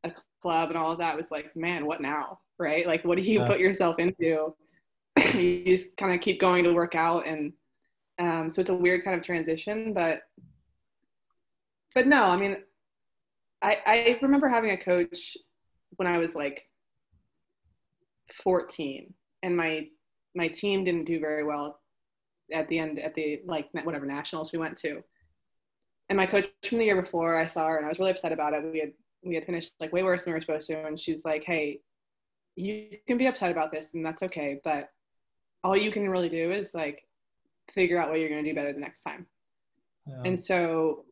S5: a club and all of that, was like, man, what now? Right? Like, what do you yeah. put yourself into? [clears throat] you just kind of keep going to work out and Um, so it's a weird kind of transition, but but no, I mean, I I remember having a coach when I was like 14, and my my team didn't do very well at the end at the like whatever nationals we went to. And my coach from the year before, I saw her and I was really upset about it. We had we had finished like way worse than we were supposed to, and she's like, "Hey, you can be upset about this, and that's okay, but all you can really do is like figure out what you're going to do better the next time." Yeah. And so,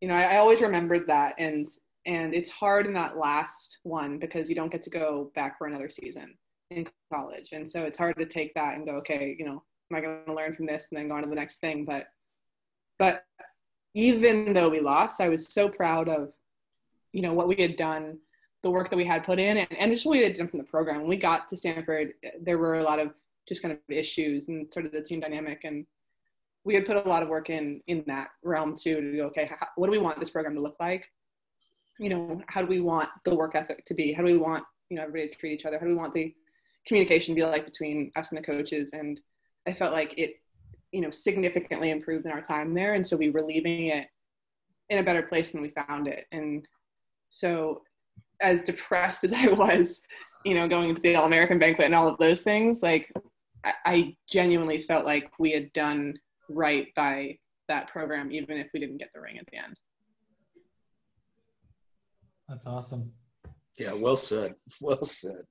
S5: you know, I, I always remembered that, and and it's hard in that last one because you don't get to go back for another season in college, and so it's hard to take that and go, okay, you know, am I going to learn from this and then go on to the next thing? But but even though we lost, I was so proud of you know what we had done the work that we had put in and, and just what we had done from the program. When we got to stanford there were a lot of just kind of issues and sort of the team dynamic and we had put a lot of work in in that realm too to go okay how, what do we want this program to look like? You know how do we want the work ethic to be? How do we want you know everybody to treat each other? How do we want the communication be like between us and the coaches and i felt like it you know significantly improved in our time there and so we were leaving it in a better place than we found it and so, as depressed [laughs] as I was, you know, going to the All American banquet and all of those things, like I, I genuinely felt like we had done right by that program, even if we didn't get the ring at the end.
S4: That's awesome.
S2: Yeah, well said. Well said.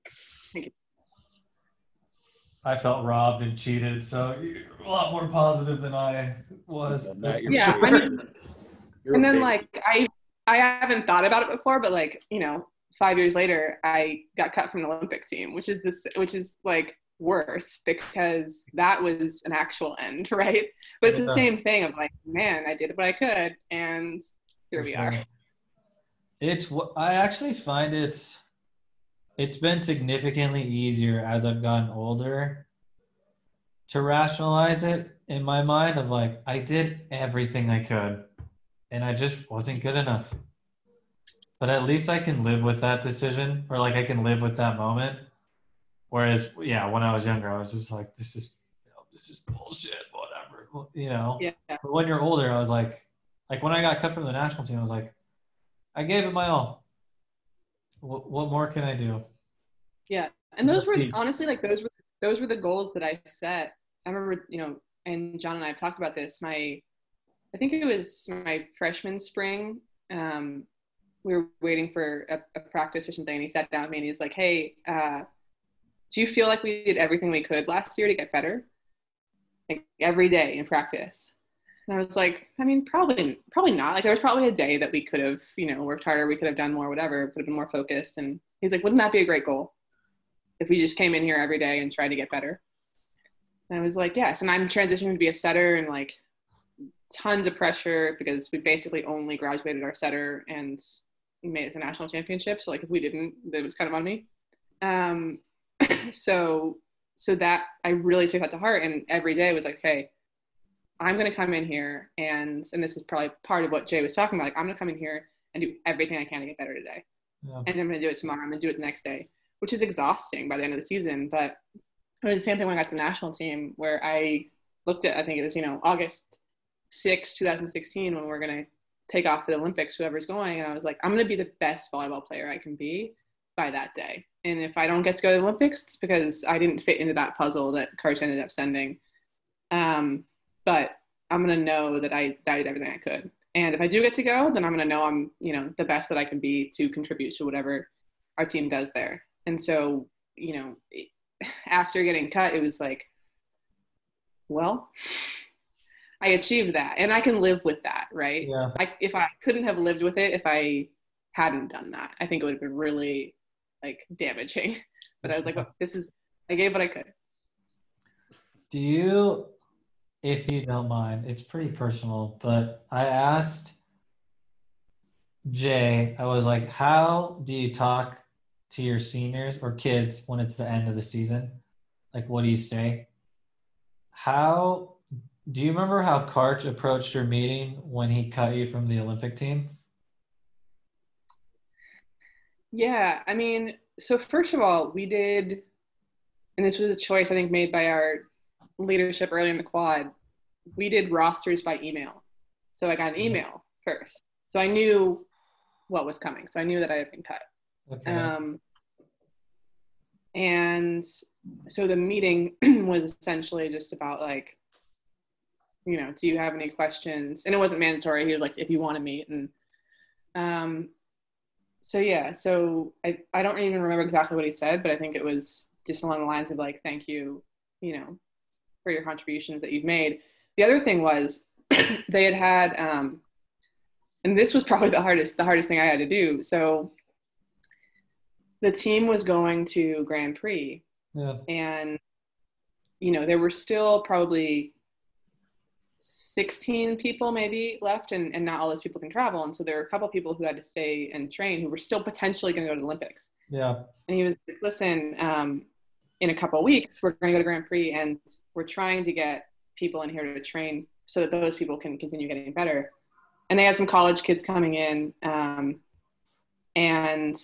S5: Thank you.
S4: I felt robbed and cheated, so a lot more positive than I was.
S5: yeah, I mean, and then like I I haven't thought about it before, but like, you know, five years later, I got cut from the Olympic team, which is this, which is like worse because that was an actual end, [laughs] right? But it's the same thing of like, man, I did what I could, and here we are.
S4: It's I actually find it. It's been significantly easier as I've gotten older to rationalize it in my mind of like I did everything I could and I just wasn't good enough. But at least I can live with that decision, or like I can live with that moment. Whereas, yeah, when I was younger, I was just like, "This is, you know, this is bullshit, whatever," you know.
S5: Yeah.
S4: But when you're older, I was like, like when I got cut from the national team, I was like, I gave it my all. What, what more can I do?
S5: Yeah, and those were honestly like those were those were the goals that I set. I remember, you know, and John and I have talked about this. My I think it was my freshman spring. Um, we were waiting for a, a, practice or something, and he sat down with me and he's like, "Hey, uh, do you feel like we did everything we could last year to get better, like every day in practice?" And I was like, "I mean, probably, probably not. Like there was probably a day that we could have, you know, worked harder, we could have done more, whatever, could have been more focused." And he's like, "Wouldn't that be a great goal if we just came in here every day and tried to get better?" And I was like, "Yes." And I'm transitioning to be a setter and like tons of pressure because we basically only graduated our setter and made it to national championship. So like if we didn't, it was kind of on me. Um, [clears throat] so so that I really took that to heart, and every day was like, hey, I'm gonna come in here and and this is probably part of what Jay was talking about. Like I'm gonna come in here and do everything I can to get better today, yeah. and I'm gonna do it tomorrow. I'm gonna do it the next day, which is exhausting by the end of the season. But it was the same thing when I got to the national team, where I looked at I think it was you know August 6, 2016, when we're going to take off for the Olympics, whoever's going. And I was like, I'm going to be the best volleyball player I can be by that day. And if I don't get to go to the Olympics, it's because I didn't fit into that puzzle that Coach ended up sending. Um, but I'm to know that I, that I did everything I could. And if I do get to go, then I'm to know I'm, you know, the best that I can be to contribute to whatever our team does there. And so, you know, [laughs] after getting cut, it was like, well, [laughs] I achieved that and I can live with that, right?
S4: Yeah.
S5: I, if I couldn't have lived with it if I hadn't done that, I think it would have been really like damaging. [laughs] But I was like, well, oh, this is, I gave what I could.
S4: Do you, if you don't mind, it's pretty personal, but I asked Jay, I was like, how do you talk to your seniors or kids when it's the end of the season? Like, what do you say? How do you remember how Karch approached your meeting when he cut you from the Olympic team?
S5: Yeah, I mean, so first of all, we did, and this was a choice I think made by our leadership early in the quad. we did rosters by email. So I got an email first. So I knew what was coming. So I knew that I had been cut.
S4: Okay.
S5: Um, and so the meeting [clears throat] was essentially just about like, you know, do you have any questions? And it wasn't mandatory. He was like, if you want to meet. And um, so yeah, so I, I don't even remember exactly what he said, but I think it was just along the lines of like, thank you, you know, for your contributions that you've made. The other thing was [clears throat] they had had, um, and this was [laughs] probably the hardest, the hardest thing I had to do. So the team was going to Grand Prix
S4: yeah.
S5: and you know there were still probably 16 people maybe left and, and not all those people can travel and so there were a couple people who had to stay and train who were still potentially going to go to the olympics
S4: Yeah.
S5: and he was like listen um, in a couple weeks we're going to go to grand prix and we're trying to get people in here to train so that those people can continue getting better. And they had some college kids coming in um, and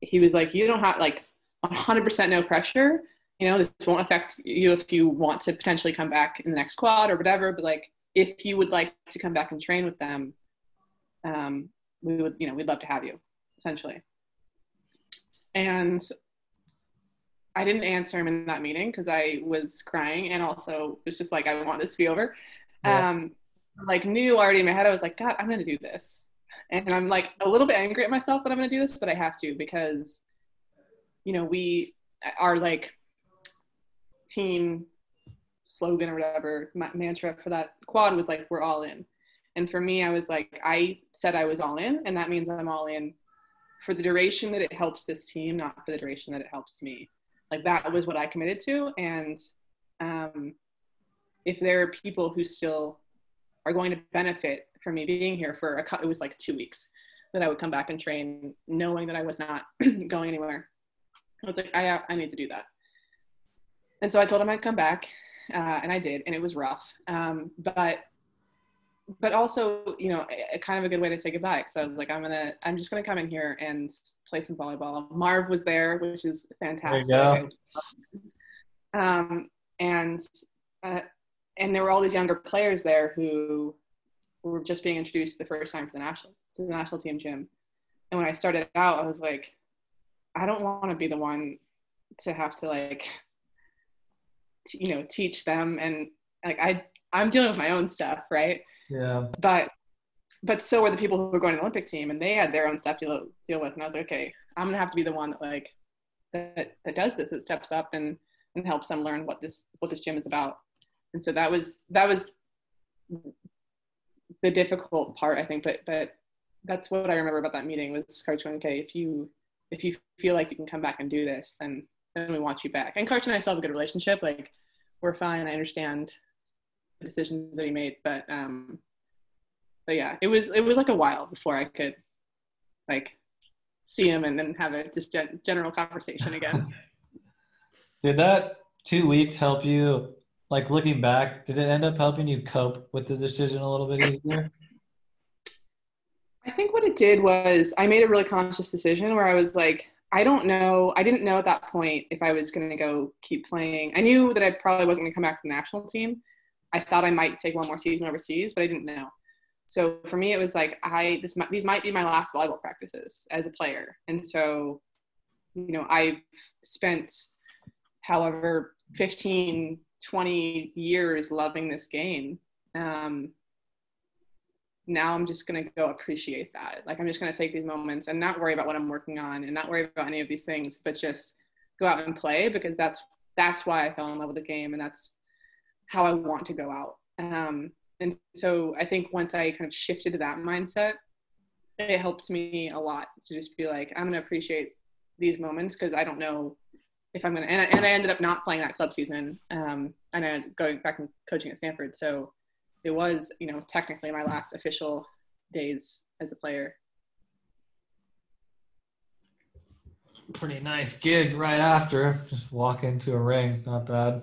S5: he was like you don't have like 100% no pressure. You know this won't affect you if you want to potentially come back in the next quad or whatever but like if you would like to come back and train with them um, we would you know we'd love to have you essentially. And i didn't answer him in that meeting because i was crying and also was just like i want this to be over.
S4: Yeah.
S5: um, like knew already in my head i was like god i'm gonna do this. And i'm like a little bit angry at myself that i'm gonna do this but i have to because you know we are like team slogan or whatever ma- mantra for that quad was like we're all in. And for me i was like i said i was all in and that means i'm all in for the duration that it helps this team not for the duration that it helps me like that was what i committed to and um, if there are people who still are going to benefit from me being here for a cou- it was like two weeks that i would come back and train knowing that i was not [clears throat] going anywhere i was like i, I need to do that and so I told him I'd come back, uh, and I did, and it was rough. Um, but but also, you know, a, a kind of a good way to say goodbye because I was like, I'm gonna, I'm just gonna come in here and play some volleyball. Marv was there, which is fantastic. Um, and uh, and there were all these younger players there who were just being introduced the first time for the national to the national team gym. And when I started out, I was like, I don't want to be the one to have to like t- you know teach them and like i i'm dealing with my own stuff right?
S4: Yeah.
S5: but but so were the people who were going to the olympic team and they had their own stuff to deal, deal with and i was like okay i'm gonna have to be the one that like that that does this that steps up and and helps them learn what this what this gym is about. And so that was that was the difficult part i think but but that's what i remember about that meeting was coach going okay if you if you feel like you can come back and do this then then we want you back. And coach and i still have a good relationship like we're fine i understand decisions that he made but um but yeah it was it was like a while before i could like see him and then have a just gen- general conversation again [laughs]
S4: Did that two weeks help you? Like looking back, did it end up helping you cope with the decision a little bit easier?
S5: I think what it did was I made a really conscious decision where I was like, I don't know. I didn't know at that point if I was going to go keep playing. I knew that I probably wasn't going to come back to the national team. I thought I might take one more season overseas, but I didn't know. So for me, it was like I this these might be my last volleyball practices as a player, and so you know I've spent however 15, 20 years loving this game. Um, now I'm just gonna go appreciate that. Like I'm just gonna take these moments and not worry about what I'm working on and not worry about any of these things, but just go out and play because that's that's why I fell in love with the game and that's how I want to go out. Um, and so I think once I kind of shifted to that mindset, it helped me a lot to just be like, I'm gonna appreciate these moments because I don't know if I'm. And I, and I ended up not playing that club season, um, and I going back and coaching at Stanford. So it was, you know, technically my last official days as a player.
S4: Pretty nice gig right after. Just walk into a ring. Not bad.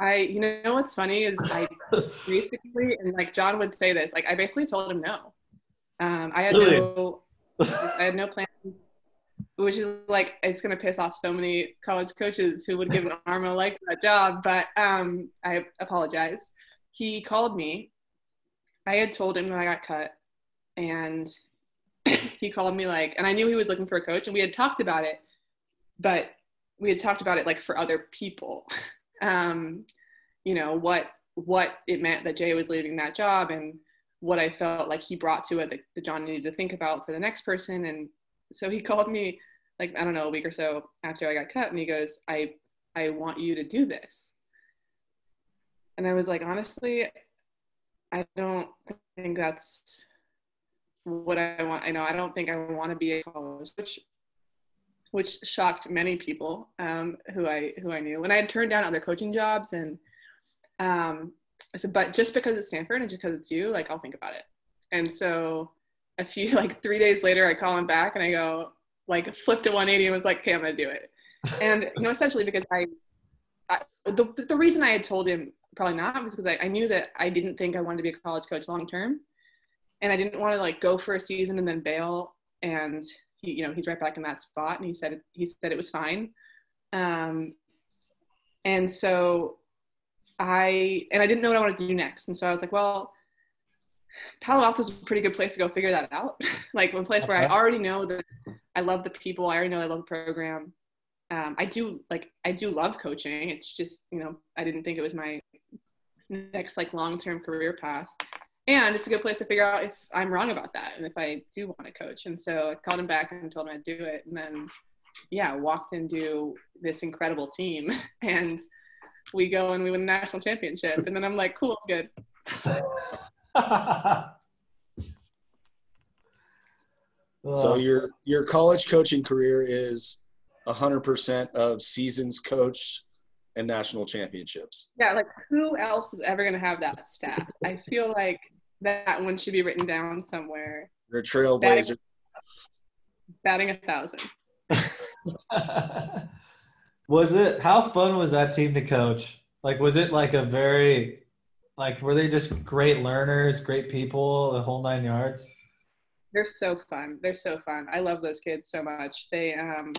S5: I, you know, what's funny is I [laughs] basically, and like John would say this, like I basically told him no. Um, I had
S4: Really?
S5: no, I had no plan, which is like it's gonna piss off so many college coaches who would give an [laughs] arm and a leg for that job. But um, I apologize. he called me. I had told him that I got cut, and [clears throat] he called me like, and I knew he was looking for a coach, and we had talked about it, but we had talked about it like for other people, [laughs] um, you know what what it meant that Jay was leaving that job and what I felt like he brought to it that, that John needed to think about for the next person, and so he [laughs] called me like I don't know a week or so after I got cut, and he goes, I I want you to do this, and I was like, honestly, I don't think that's what I want. I know I don't think I want to be a college coach, which shocked many people um, who I who I knew. And I had turned down other coaching jobs, and um, I said, but just because it's Stanford and just because it's you, like I'll think about it. And so a few [laughs] like three days later, I call him back and I go like flipped to 180 and was like, okay, I'm gonna do it. And you know, essentially because I, I the the reason I had told him probably not was because I, I knew that I didn't think I wanted to be a college coach long term and I didn't want to like go for a season and then bail. And he, you know, he's right back in that spot. And he said he said it was fine. Um, and so I and I didn't know what I wanted to do next. And so I was like, well, Palo Alto is a pretty good place to go figure that out. [laughs] like one place where I already know that I love the people. I already know I love the program. Um, I do like I do love coaching. It's just you know I didn't think it was my next like long term career path and it's a good place to figure out if I'm wrong about that and if I do want to coach. And so I called him back and told him I'd do it. And then, yeah, walked into this incredible team [laughs] and we go and we win a national championship. And then I'm like, cool, good. [laughs]
S2: so your your college coaching career is 100% of seasons coached and national championships.
S5: Yeah, like who else is ever going to have that stat? I feel like that one should be written down somewhere.
S2: You're a trailblazer.
S5: Batting, batting a thousand. [laughs]
S4: was it how fun was that team to coach? Like was it like a very like were they just great learners, great people, the whole nine yards?
S5: They're so fun. They're so fun. I love those kids so much. They um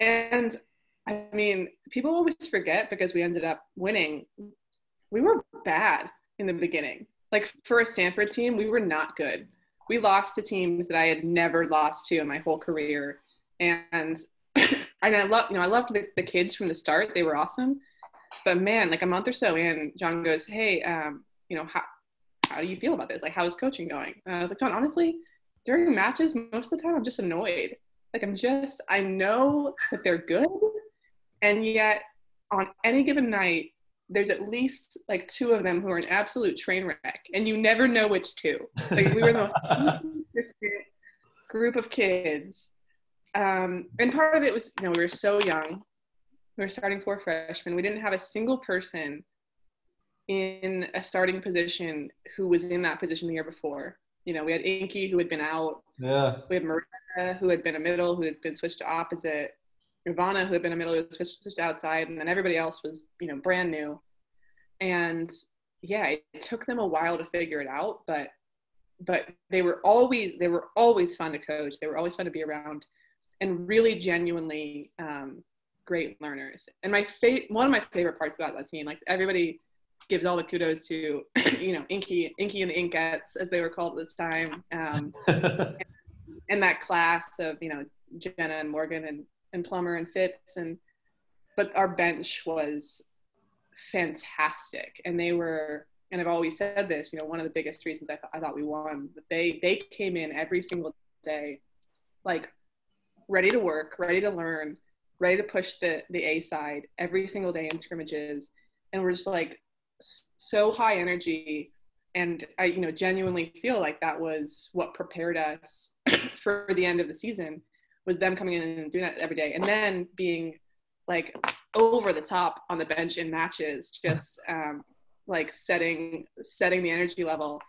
S5: and I mean, people always forget because we ended up winning. We were bad in the beginning like for a Stanford team, we were not good. We lost to teams that I had never lost to in my whole career. And [clears throat] and I love, you know, I loved the, the kids from the start. They were awesome. But man, like a month or so in, John goes, Hey, um, you know, how how do you feel about this? Like how's coaching going? And I was like, John, honestly, during matches, most of the time I'm just annoyed. Like I'm just I know that they're good. And yet on any given night, there's at least like two of them who are an absolute train wreck, and you never know which two. Like we were the most [laughs] group of kids, um, and part of it was you know we were so young. We were starting four freshmen. We didn't have a single person in a starting position who was in that position the year before. You know, we had Inky who had been out.
S4: Yeah.
S5: We had Maria who had been a middle, who had been switched to opposite. Nirvana, who had been a middle switched outside, and then everybody else was, you know, brand new. And yeah, it took them a while to figure it out, but but they were always they were always fun to coach. They were always fun to be around, and really genuinely um, great learners. And my fa- one of my favorite parts about that team, like everybody gives all the kudos to [clears throat] you know Inky Inky and the Inkettes as they were called at the time, um, and, [laughs] and that class of you know Jenna and Morgan and and Plummer and Fitz and but our bench was fantastic. And they were and I've always said this you know one of the biggest reasons I, th- I thought we won but they they came in every single day like ready to work ready to learn ready to push the the A side every single day in scrimmages and we're just like so high energy. And I you know genuinely feel like that was what prepared us [coughs] for the end of the season was them coming in and doing that every day. And then being like over the top on the bench in matches just um, like setting setting the energy level.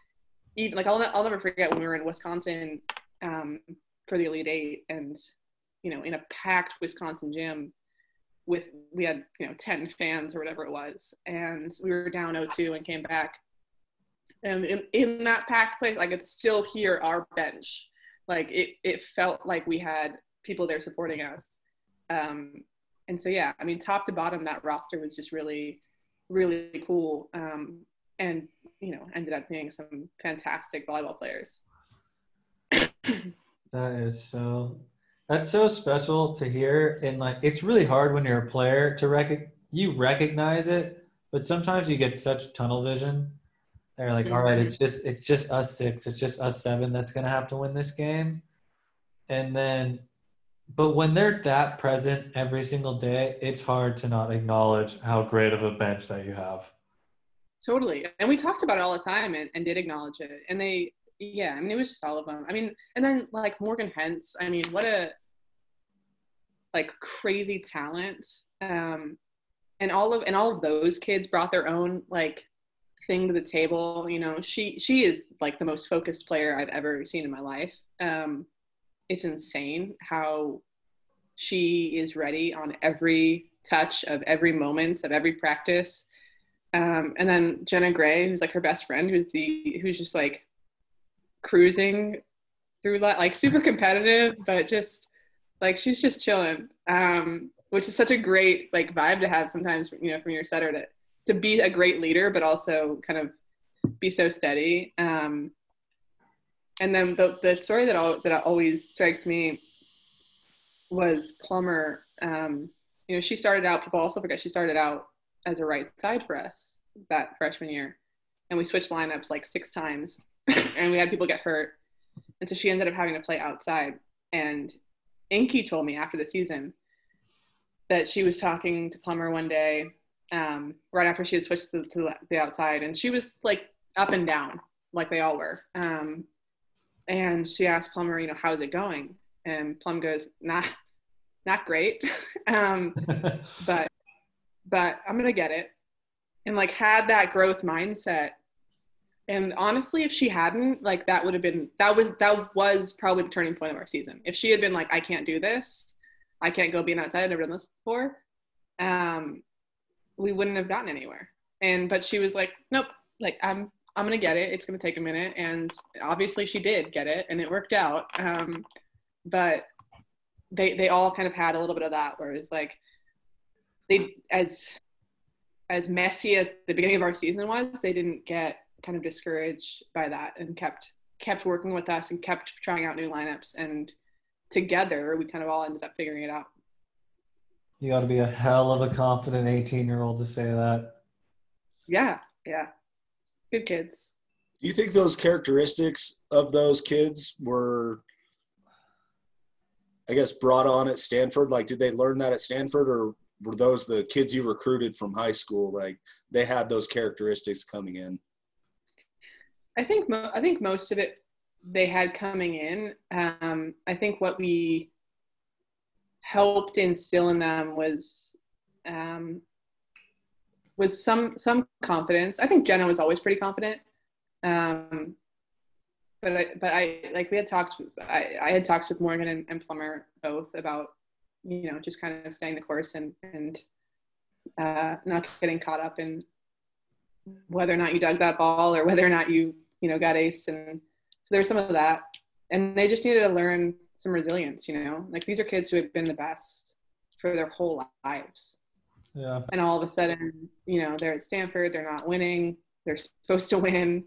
S5: Even like I'll, I'll never forget when we were in wisconsin um, for the elite eight and you know in a packed wisconsin gym with we had you know 10 fans or whatever it was. And we were down 0-2 and came back. And in, in that packed place i could still hear our bench. Like it, it felt like we had people there supporting us. Um, and so, yeah, I mean, top to bottom, that roster was just really, really cool. Um, and you know ended up being some fantastic volleyball players. [coughs]
S4: That is so. That's so special to hear, and like it's really hard when you're a player to rec- you recognize it, but sometimes you get such tunnel vision. They're like, all right, it's just it's just us six, it's just us seven that's gonna have to win this game, and then, but when they're that present every single day, it's hard to not acknowledge how great of a bench that you have.
S5: Totally. And we talked about it all the time and, and did acknowledge it. And they, yeah, I mean, it was just all of them. I mean, and then like Morgan Hentz, I mean, what a like crazy talent. Um, and all of, and all of those kids brought their own like thing to the table. You know, she, she is like the most focused player I've ever seen in my life. Um, it's insane how she is ready on every touch of every moment of every practice um, and then Jenna Gray, who's like her best friend, who's the who's just like cruising through like super competitive, but just like she's just chilling. Um, which is such a great like vibe to have sometimes, you know, from your setter to to be a great leader, but also kind of be so steady. Um, and then the the story that all, that always strikes me was Plummer. Um, you know, she started out. People also forget she started out as a right side for us that freshman year. And we switched lineups like six times [laughs] and we had people get hurt. And so she ended up having to play outside. And Inky told me after the season that she was talking to Plummer one day, um, right after she had switched to, to, the outside, and she was like up and down, like they all were. Um, and she asked Plummer, you know, how's it going? And Plum goes, not, not great, [laughs] um, [laughs] but but I'm gonna get it. And like had that growth mindset. And honestly, if she hadn't, like that would have been that was that was probably the turning point of our season. If she had been like, I can't do this, I can't go being outside, I've never done this before, um, we wouldn't have gotten anywhere. And but she was like, Nope, like I'm I'm gonna get it. It's gonna take a minute. And obviously she did get it and it worked out. Um, but they they all kind of had a little bit of that where it's like they as as messy as the beginning of our season was, they didn't get kind of discouraged by that and kept kept working with us and kept trying out new lineups and together we kind of all ended up figuring it out.
S4: You got to be a hell of a confident 18 year old to say that.
S5: Yeah, yeah. Good kids.
S2: Do you think those characteristics of those kids were I guess brought on at Stanford? Like did they learn that at Stanford or were those the kids you recruited from high school? Like they had those characteristics coming in.
S5: I think mo- I think most of it they had coming in. Um, I think what we helped instill in them was um, was some some confidence. I think Jenna was always pretty confident. Um, but I, but I like we had talks. I, I had talks with Morgan and, and Plummer both about you know just kind of staying the course and and uh, not getting caught up in whether or not you dug that ball or whether or not you you know got ace and so there's some of that and they just needed to learn some resilience you know like these are kids who have been the best for their whole lives
S4: yeah
S5: and all of a sudden you know they're at stanford they're not winning they're supposed to win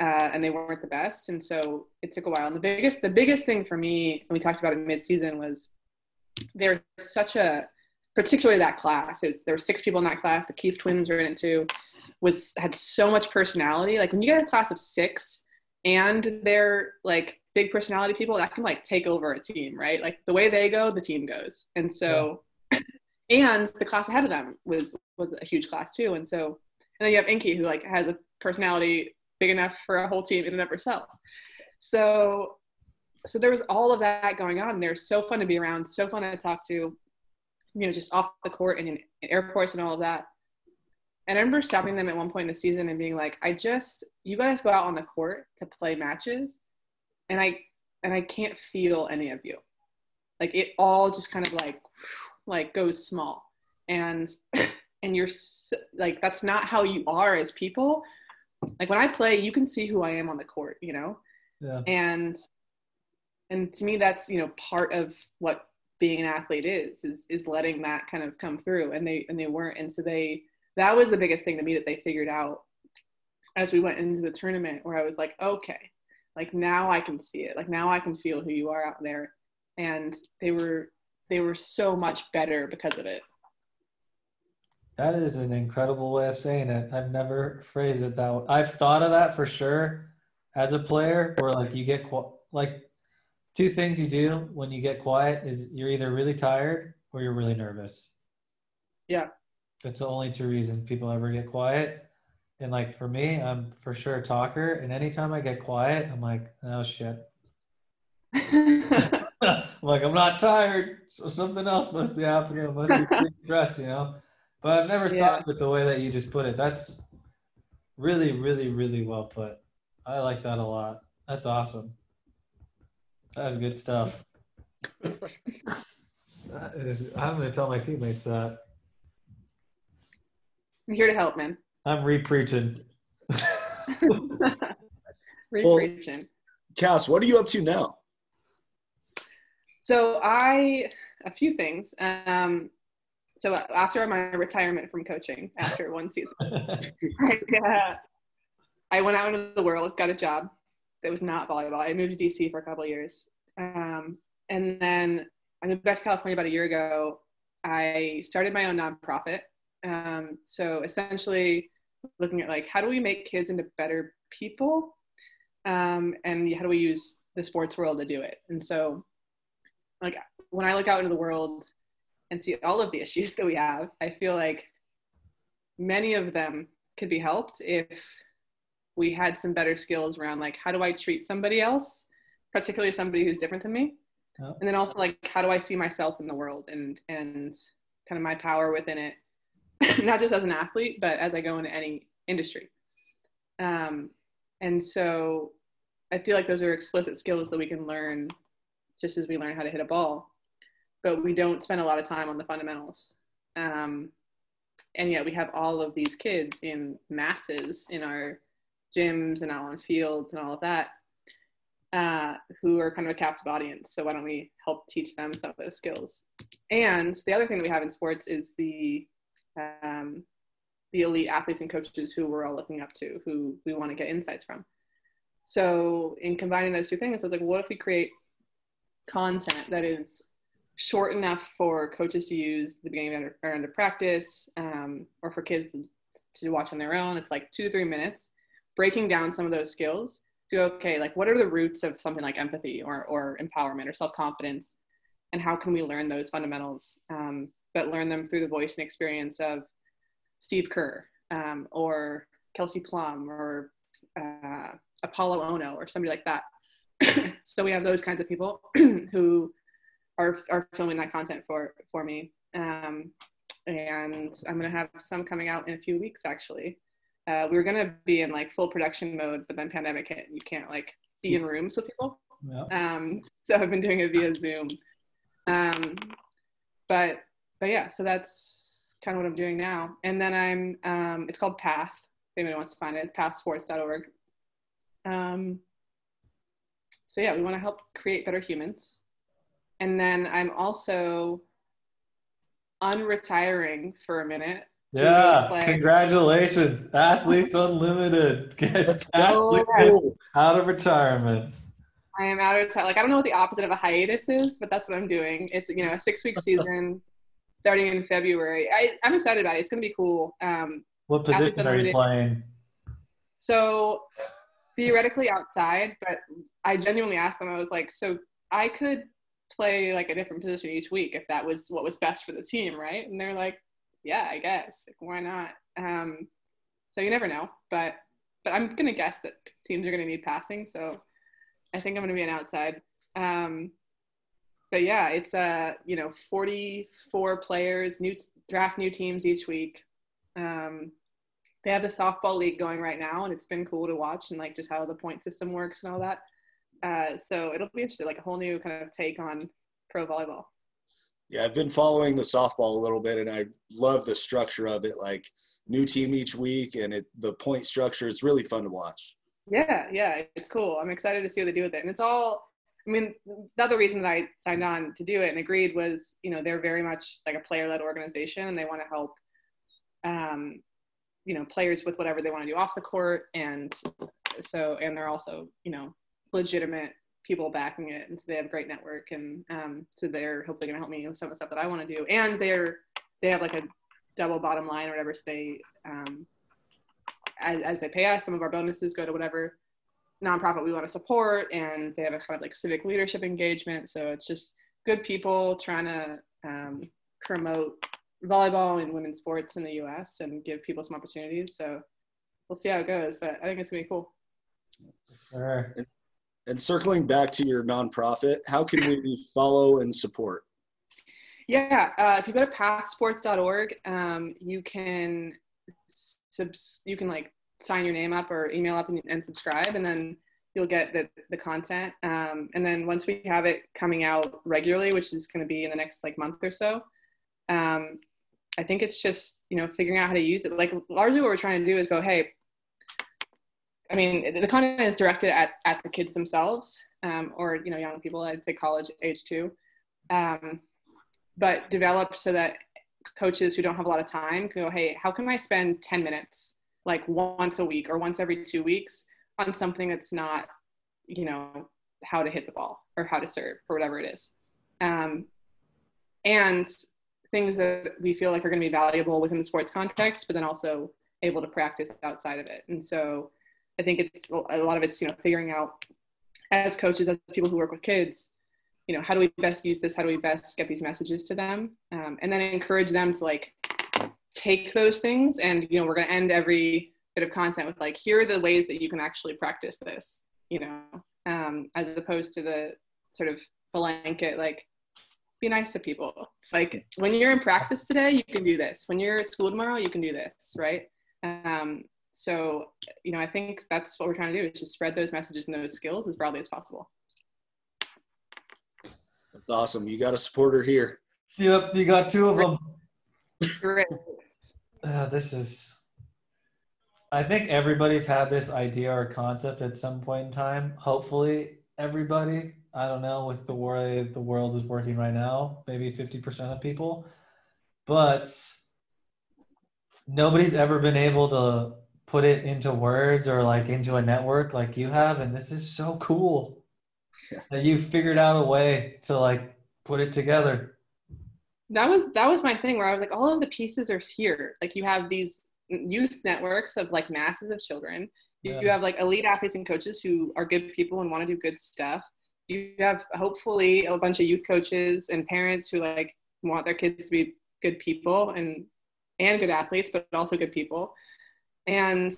S5: uh, and they weren't the best and so it took a while and the biggest the biggest thing for me and we talked about it mid-season was there's such a particularly that class. It was, there were six people in that class. The Keefe twins were in it too. Was had so much personality. Like when you get a class of six and they're like big personality people, that can like take over a team, right? Like the way they go, the team goes. And so. And the class ahead of them was was a huge class too. And so, and then you have Inky who like has a personality big enough for a whole team in and of herself. So so there was all of that going on. They're so fun to be around, so fun to talk to, you know, just off the court and in, in airports and all of that. And I remember stopping them at one point in the season and being like, I just, you guys go out on the court to play matches and I, and I can't feel any of you. Like it all just kind of like, like goes small and, [coughs] and you're like, that's not how you are as people. Like when I play, you can see who I am on the court, you know?
S4: Yeah.
S5: And and to me that's you know part of what being an athlete is is is letting that kind of come through and they and they weren't and so they that was the biggest thing to me that they figured out as we went into the tournament where I was like, okay, like now I can see it. Like now I can feel who you are out there. And they were they were so much better because of it.
S4: That is an incredible way of saying it. I've never phrased it that way. I've thought of that for sure as a player, where like you get qu- like two things you do when you get quiet is you're either really tired or you're really nervous.
S5: Yeah.
S4: That's the only two reasons people ever get quiet. And like for me, I'm for sure a talker. And anytime I get quiet, I'm like, oh shit. [laughs] [laughs] I'm like, I'm not tired. So something else must be happening. I must be [laughs] stressed, you know? But I've never
S5: Yeah.
S4: thought of it the way that you just put it. That's really, really, really well put. I like that a lot. That's awesome. That's good stuff. That is, I'm going to tell my teammates that.
S5: I'm here to help, man.
S4: I'm re-preaching. [laughs]
S5: Re-preaching.
S2: Cass, what are you up to now?
S5: So I a few things. Um, so after my retirement from coaching, after one season, [laughs] I, uh, I went out into the world, got a job that was not volleyball. I moved to DC for a couple of years, um, and then I moved back to California about a year ago. I started my own nonprofit. Um, so essentially, looking at like how do we make kids into better people, um, and how do we use the sports world to do it. And so like when I look out into the world and see all of the issues [laughs] that we have, I feel like many of them could be helped if we had some better skills around like how do I treat somebody else, particularly somebody who's different than me,
S4: Yeah.
S5: and then also like how do I see myself in the world and and kind of my power within it, [laughs] not just as an athlete but as I go into any industry. Um, and so I feel like those are explicit skills that we can learn just as we learn how to hit a ball. But we don't spend a lot of time on the fundamentals. Um, and yet we have all of these kids in masses in our gyms and out on fields and all of that uh, who are kind of a captive audience. So why don't we help teach them some of those skills? And the other thing that we have in sports is the um, the elite athletes and coaches who we're all looking up to, who we want to get insights from. So in combining those two things, I was like, what if we create content that is short enough for coaches to use the beginning of or end practice, um, or for kids to, watch on their own? It's like two three minutes, breaking down some of those skills to okay, like what are the roots of something like empathy or, or empowerment or self-confidence? And how can we learn those fundamentals, um, but learn them through the voice and experience of Steve Kerr um, or Kelsey Plum or uh, Apollo Ono or somebody like that. [coughs] so we have those kinds of people [coughs] who are are filming that content for for me. Um, and I'm gonna have some coming out in a few weeks actually. Uh, we were gonna be in like full production mode, but then pandemic hit. And you can't like be in rooms with people.
S4: Yeah.
S5: Um, [laughs] so I've been doing it via Zoom. Um, but but yeah, so that's kind of what I'm doing now. And then I'm um, it's called Path. If anybody wants to find it, it's pathsports.org. Um, so yeah, we want to help create better humans. And then I'm also unretiring for a minute. to go
S4: Yeah, congratulations, Athletes Unlimited [laughs] gets
S2: Go!
S4: athletes out of retirement.
S5: I am out of time. Like I don't know what the opposite of a hiatus is, but that's what I'm doing. It's you know a six week [laughs] season starting in February. I, I'm excited about it. It's gonna be cool. Um,
S4: What position are you playing?
S5: so theoretically outside, but I genuinely asked them. I was like, so I could play like a different position each week if that was what was best for the team, right? And they're like, yeah, I guess. Like, why not? Um, so you never know, but but I'm gonna guess that teams are gonna need passing. So I think I'm gonna be an outside. Um, but yeah, it's uh you know 44 players, new draft new teams each week. Um, they have the softball league going right now, and it's been cool to watch and like just how the point system works and all that. Uh, so it'll be interesting, like a whole new kind of take on pro volleyball.
S2: Yeah, I've been following the softball a little bit, and I love the structure of it. Like new team each week, and it the point structure is really fun to watch.
S5: Yeah, yeah, it's cool. I'm excited to see what they do with it. And it's all, I mean, the other reason that I signed on to do it and agreed was, you know, they're very much like a player led organization and they want to help um, you know players with whatever they want to do off the court and so and they're also you know legitimate people backing it and so they have a great network and um, so they're hopefully going to help me with some of the stuff that i want to do. And they're they have like a double bottom line or whatever so they um, as, as they pay us some of our bonuses go to whatever nonprofit we want to support and they have a kind of like civic leadership engagement. So it's just good people trying to um, promote volleyball and women's sports in the us and give people some opportunities so we'll see how it goes but i think it's going to be cool
S4: Sure.
S2: And circling back to your nonprofit, how can we follow and support?
S5: Yeah, uh, if you go to pathsports.org, um, you can subs- you can like sign your name up or email up and, and subscribe, and then you'll get the, the content. Um, and then once we have it coming out regularly, which is going to be in the next like month or so, um, I think it's just you know figuring out how to use it. Like largely what we're trying to do is go, hey, I mean, the content is directed at, at the kids themselves, um, or you know, young people. I'd say college age too, um, but developed so that coaches who don't have a lot of time can go, hey, how can I spend ten minutes, like once a week or once every two weeks, on something that's not, you know, how to hit the ball or how to serve or whatever it is, um, and things that we feel like are going to be valuable within the sports context, but then also able to practice outside of it. And so I think it's a lot of it's you know figuring out as coaches as people who work with kids, you know how do we best use this? How do we best get these messages to them? Um, and then encourage them to like take those things and you know we're going to end every bit of content with like here are the ways that you can actually practice this you know um, as opposed to the sort of blanket like be nice to people it's like when you're in practice today you can do this when you're at school tomorrow you can do this right um, so you know i think that's what we're trying to do is just spread those messages and those skills as broadly as possible
S2: That's awesome. You got a supporter here.
S4: Yep, you got two of them.
S5: Great.
S4: Uh, this is. I think everybody's had this idea or concept at some point in time. Hopefully, everybody. I don't know with the way the world is working right now. Maybe fifty percent of people, but nobody's ever been able to put it into words or like into a network like you have, and this is so cool
S2: Yeah.
S4: that you figured out a way to like put it together.
S5: that was that was my thing where i was like all of the pieces are here like you have these youth networks of like masses of children you, you have like elite athletes and coaches who are good people and want to do good stuff you have hopefully a bunch of youth coaches and parents who like want their kids to be good people and and good athletes but also good people. And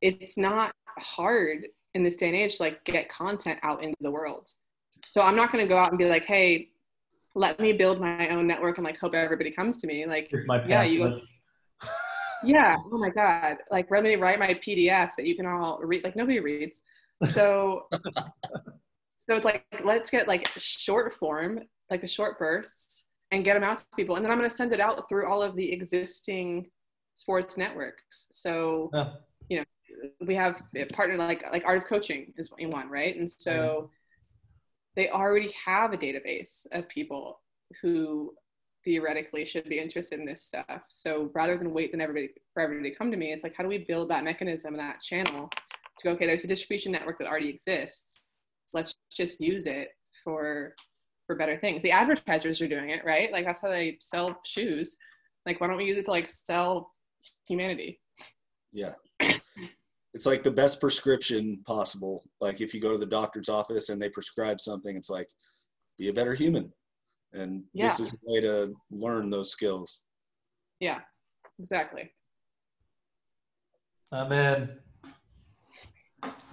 S5: it's not hard in this day and age to like get content out into the world. So i'm not going to go out and be like hey let me build my own network and like hope everybody comes to me. Like Yeah, you-
S4: pamphlets. [laughs]
S5: yeah oh my god. Like let me write my pdf that you can all read. Like nobody reads. So [laughs] so it's like let's get like short form like the short bursts and get them out to people. And then i'm going to send it out through all of the existing sports networks. So
S4: Yeah.
S5: You know, we have a partner like like art of coaching is one right? And so they already have a database of people who theoretically should be interested in this stuff. So rather than wait than everybody for everybody to come to me it's like how do we build that mechanism and that channel to go okay there's a distribution network that already exists so let's just use it for for better things the advertisers are doing it right like that's how they sell shoes like why don't we use it to like sell humanity
S2: Yeah. It's like the best prescription possible. Like if you go to the doctor's office and they prescribe something, it's like, be a better human. And this is a way to learn those skills.
S5: yeah exactly
S4: I'm in.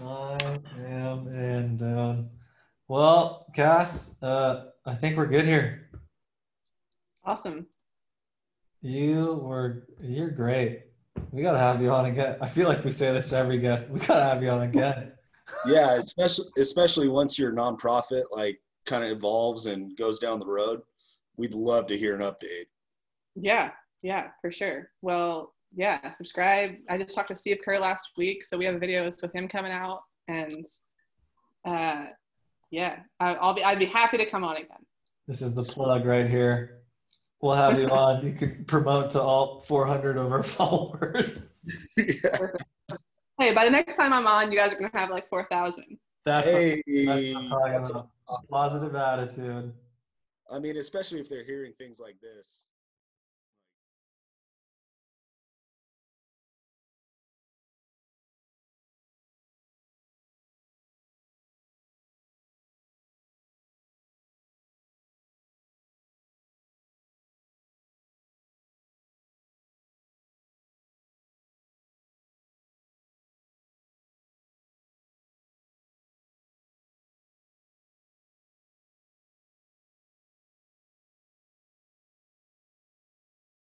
S4: I am in, dude. Well, Cass, uh, I think we're good here.
S5: awesome
S4: You were, you're great. We gotta have you on again. I feel like we say this to every guest. We gotta have you on again. [laughs]
S2: Yeah, especially especially once your nonprofit like kind of evolves and goes down the road. We'd love to hear an update.
S5: Yeah, yeah, for sure. Well, yeah, subscribe. I just talked to Steve Kerr last week, so we have videos with him coming out, and uh, yeah, I, I'll be I'd be happy to come on again.
S4: This is the plug right here. we'll have you on. You can promote to all 400 of our [laughs] followers.
S2: yeah. [laughs]
S5: Hey, by the next time I'm on, you guys are gonna have like four thousand.
S4: That's,
S2: Hey,
S4: what, that's what I'm
S2: that's
S4: about. Positive attitude.
S2: I mean, especially if they're hearing things like this.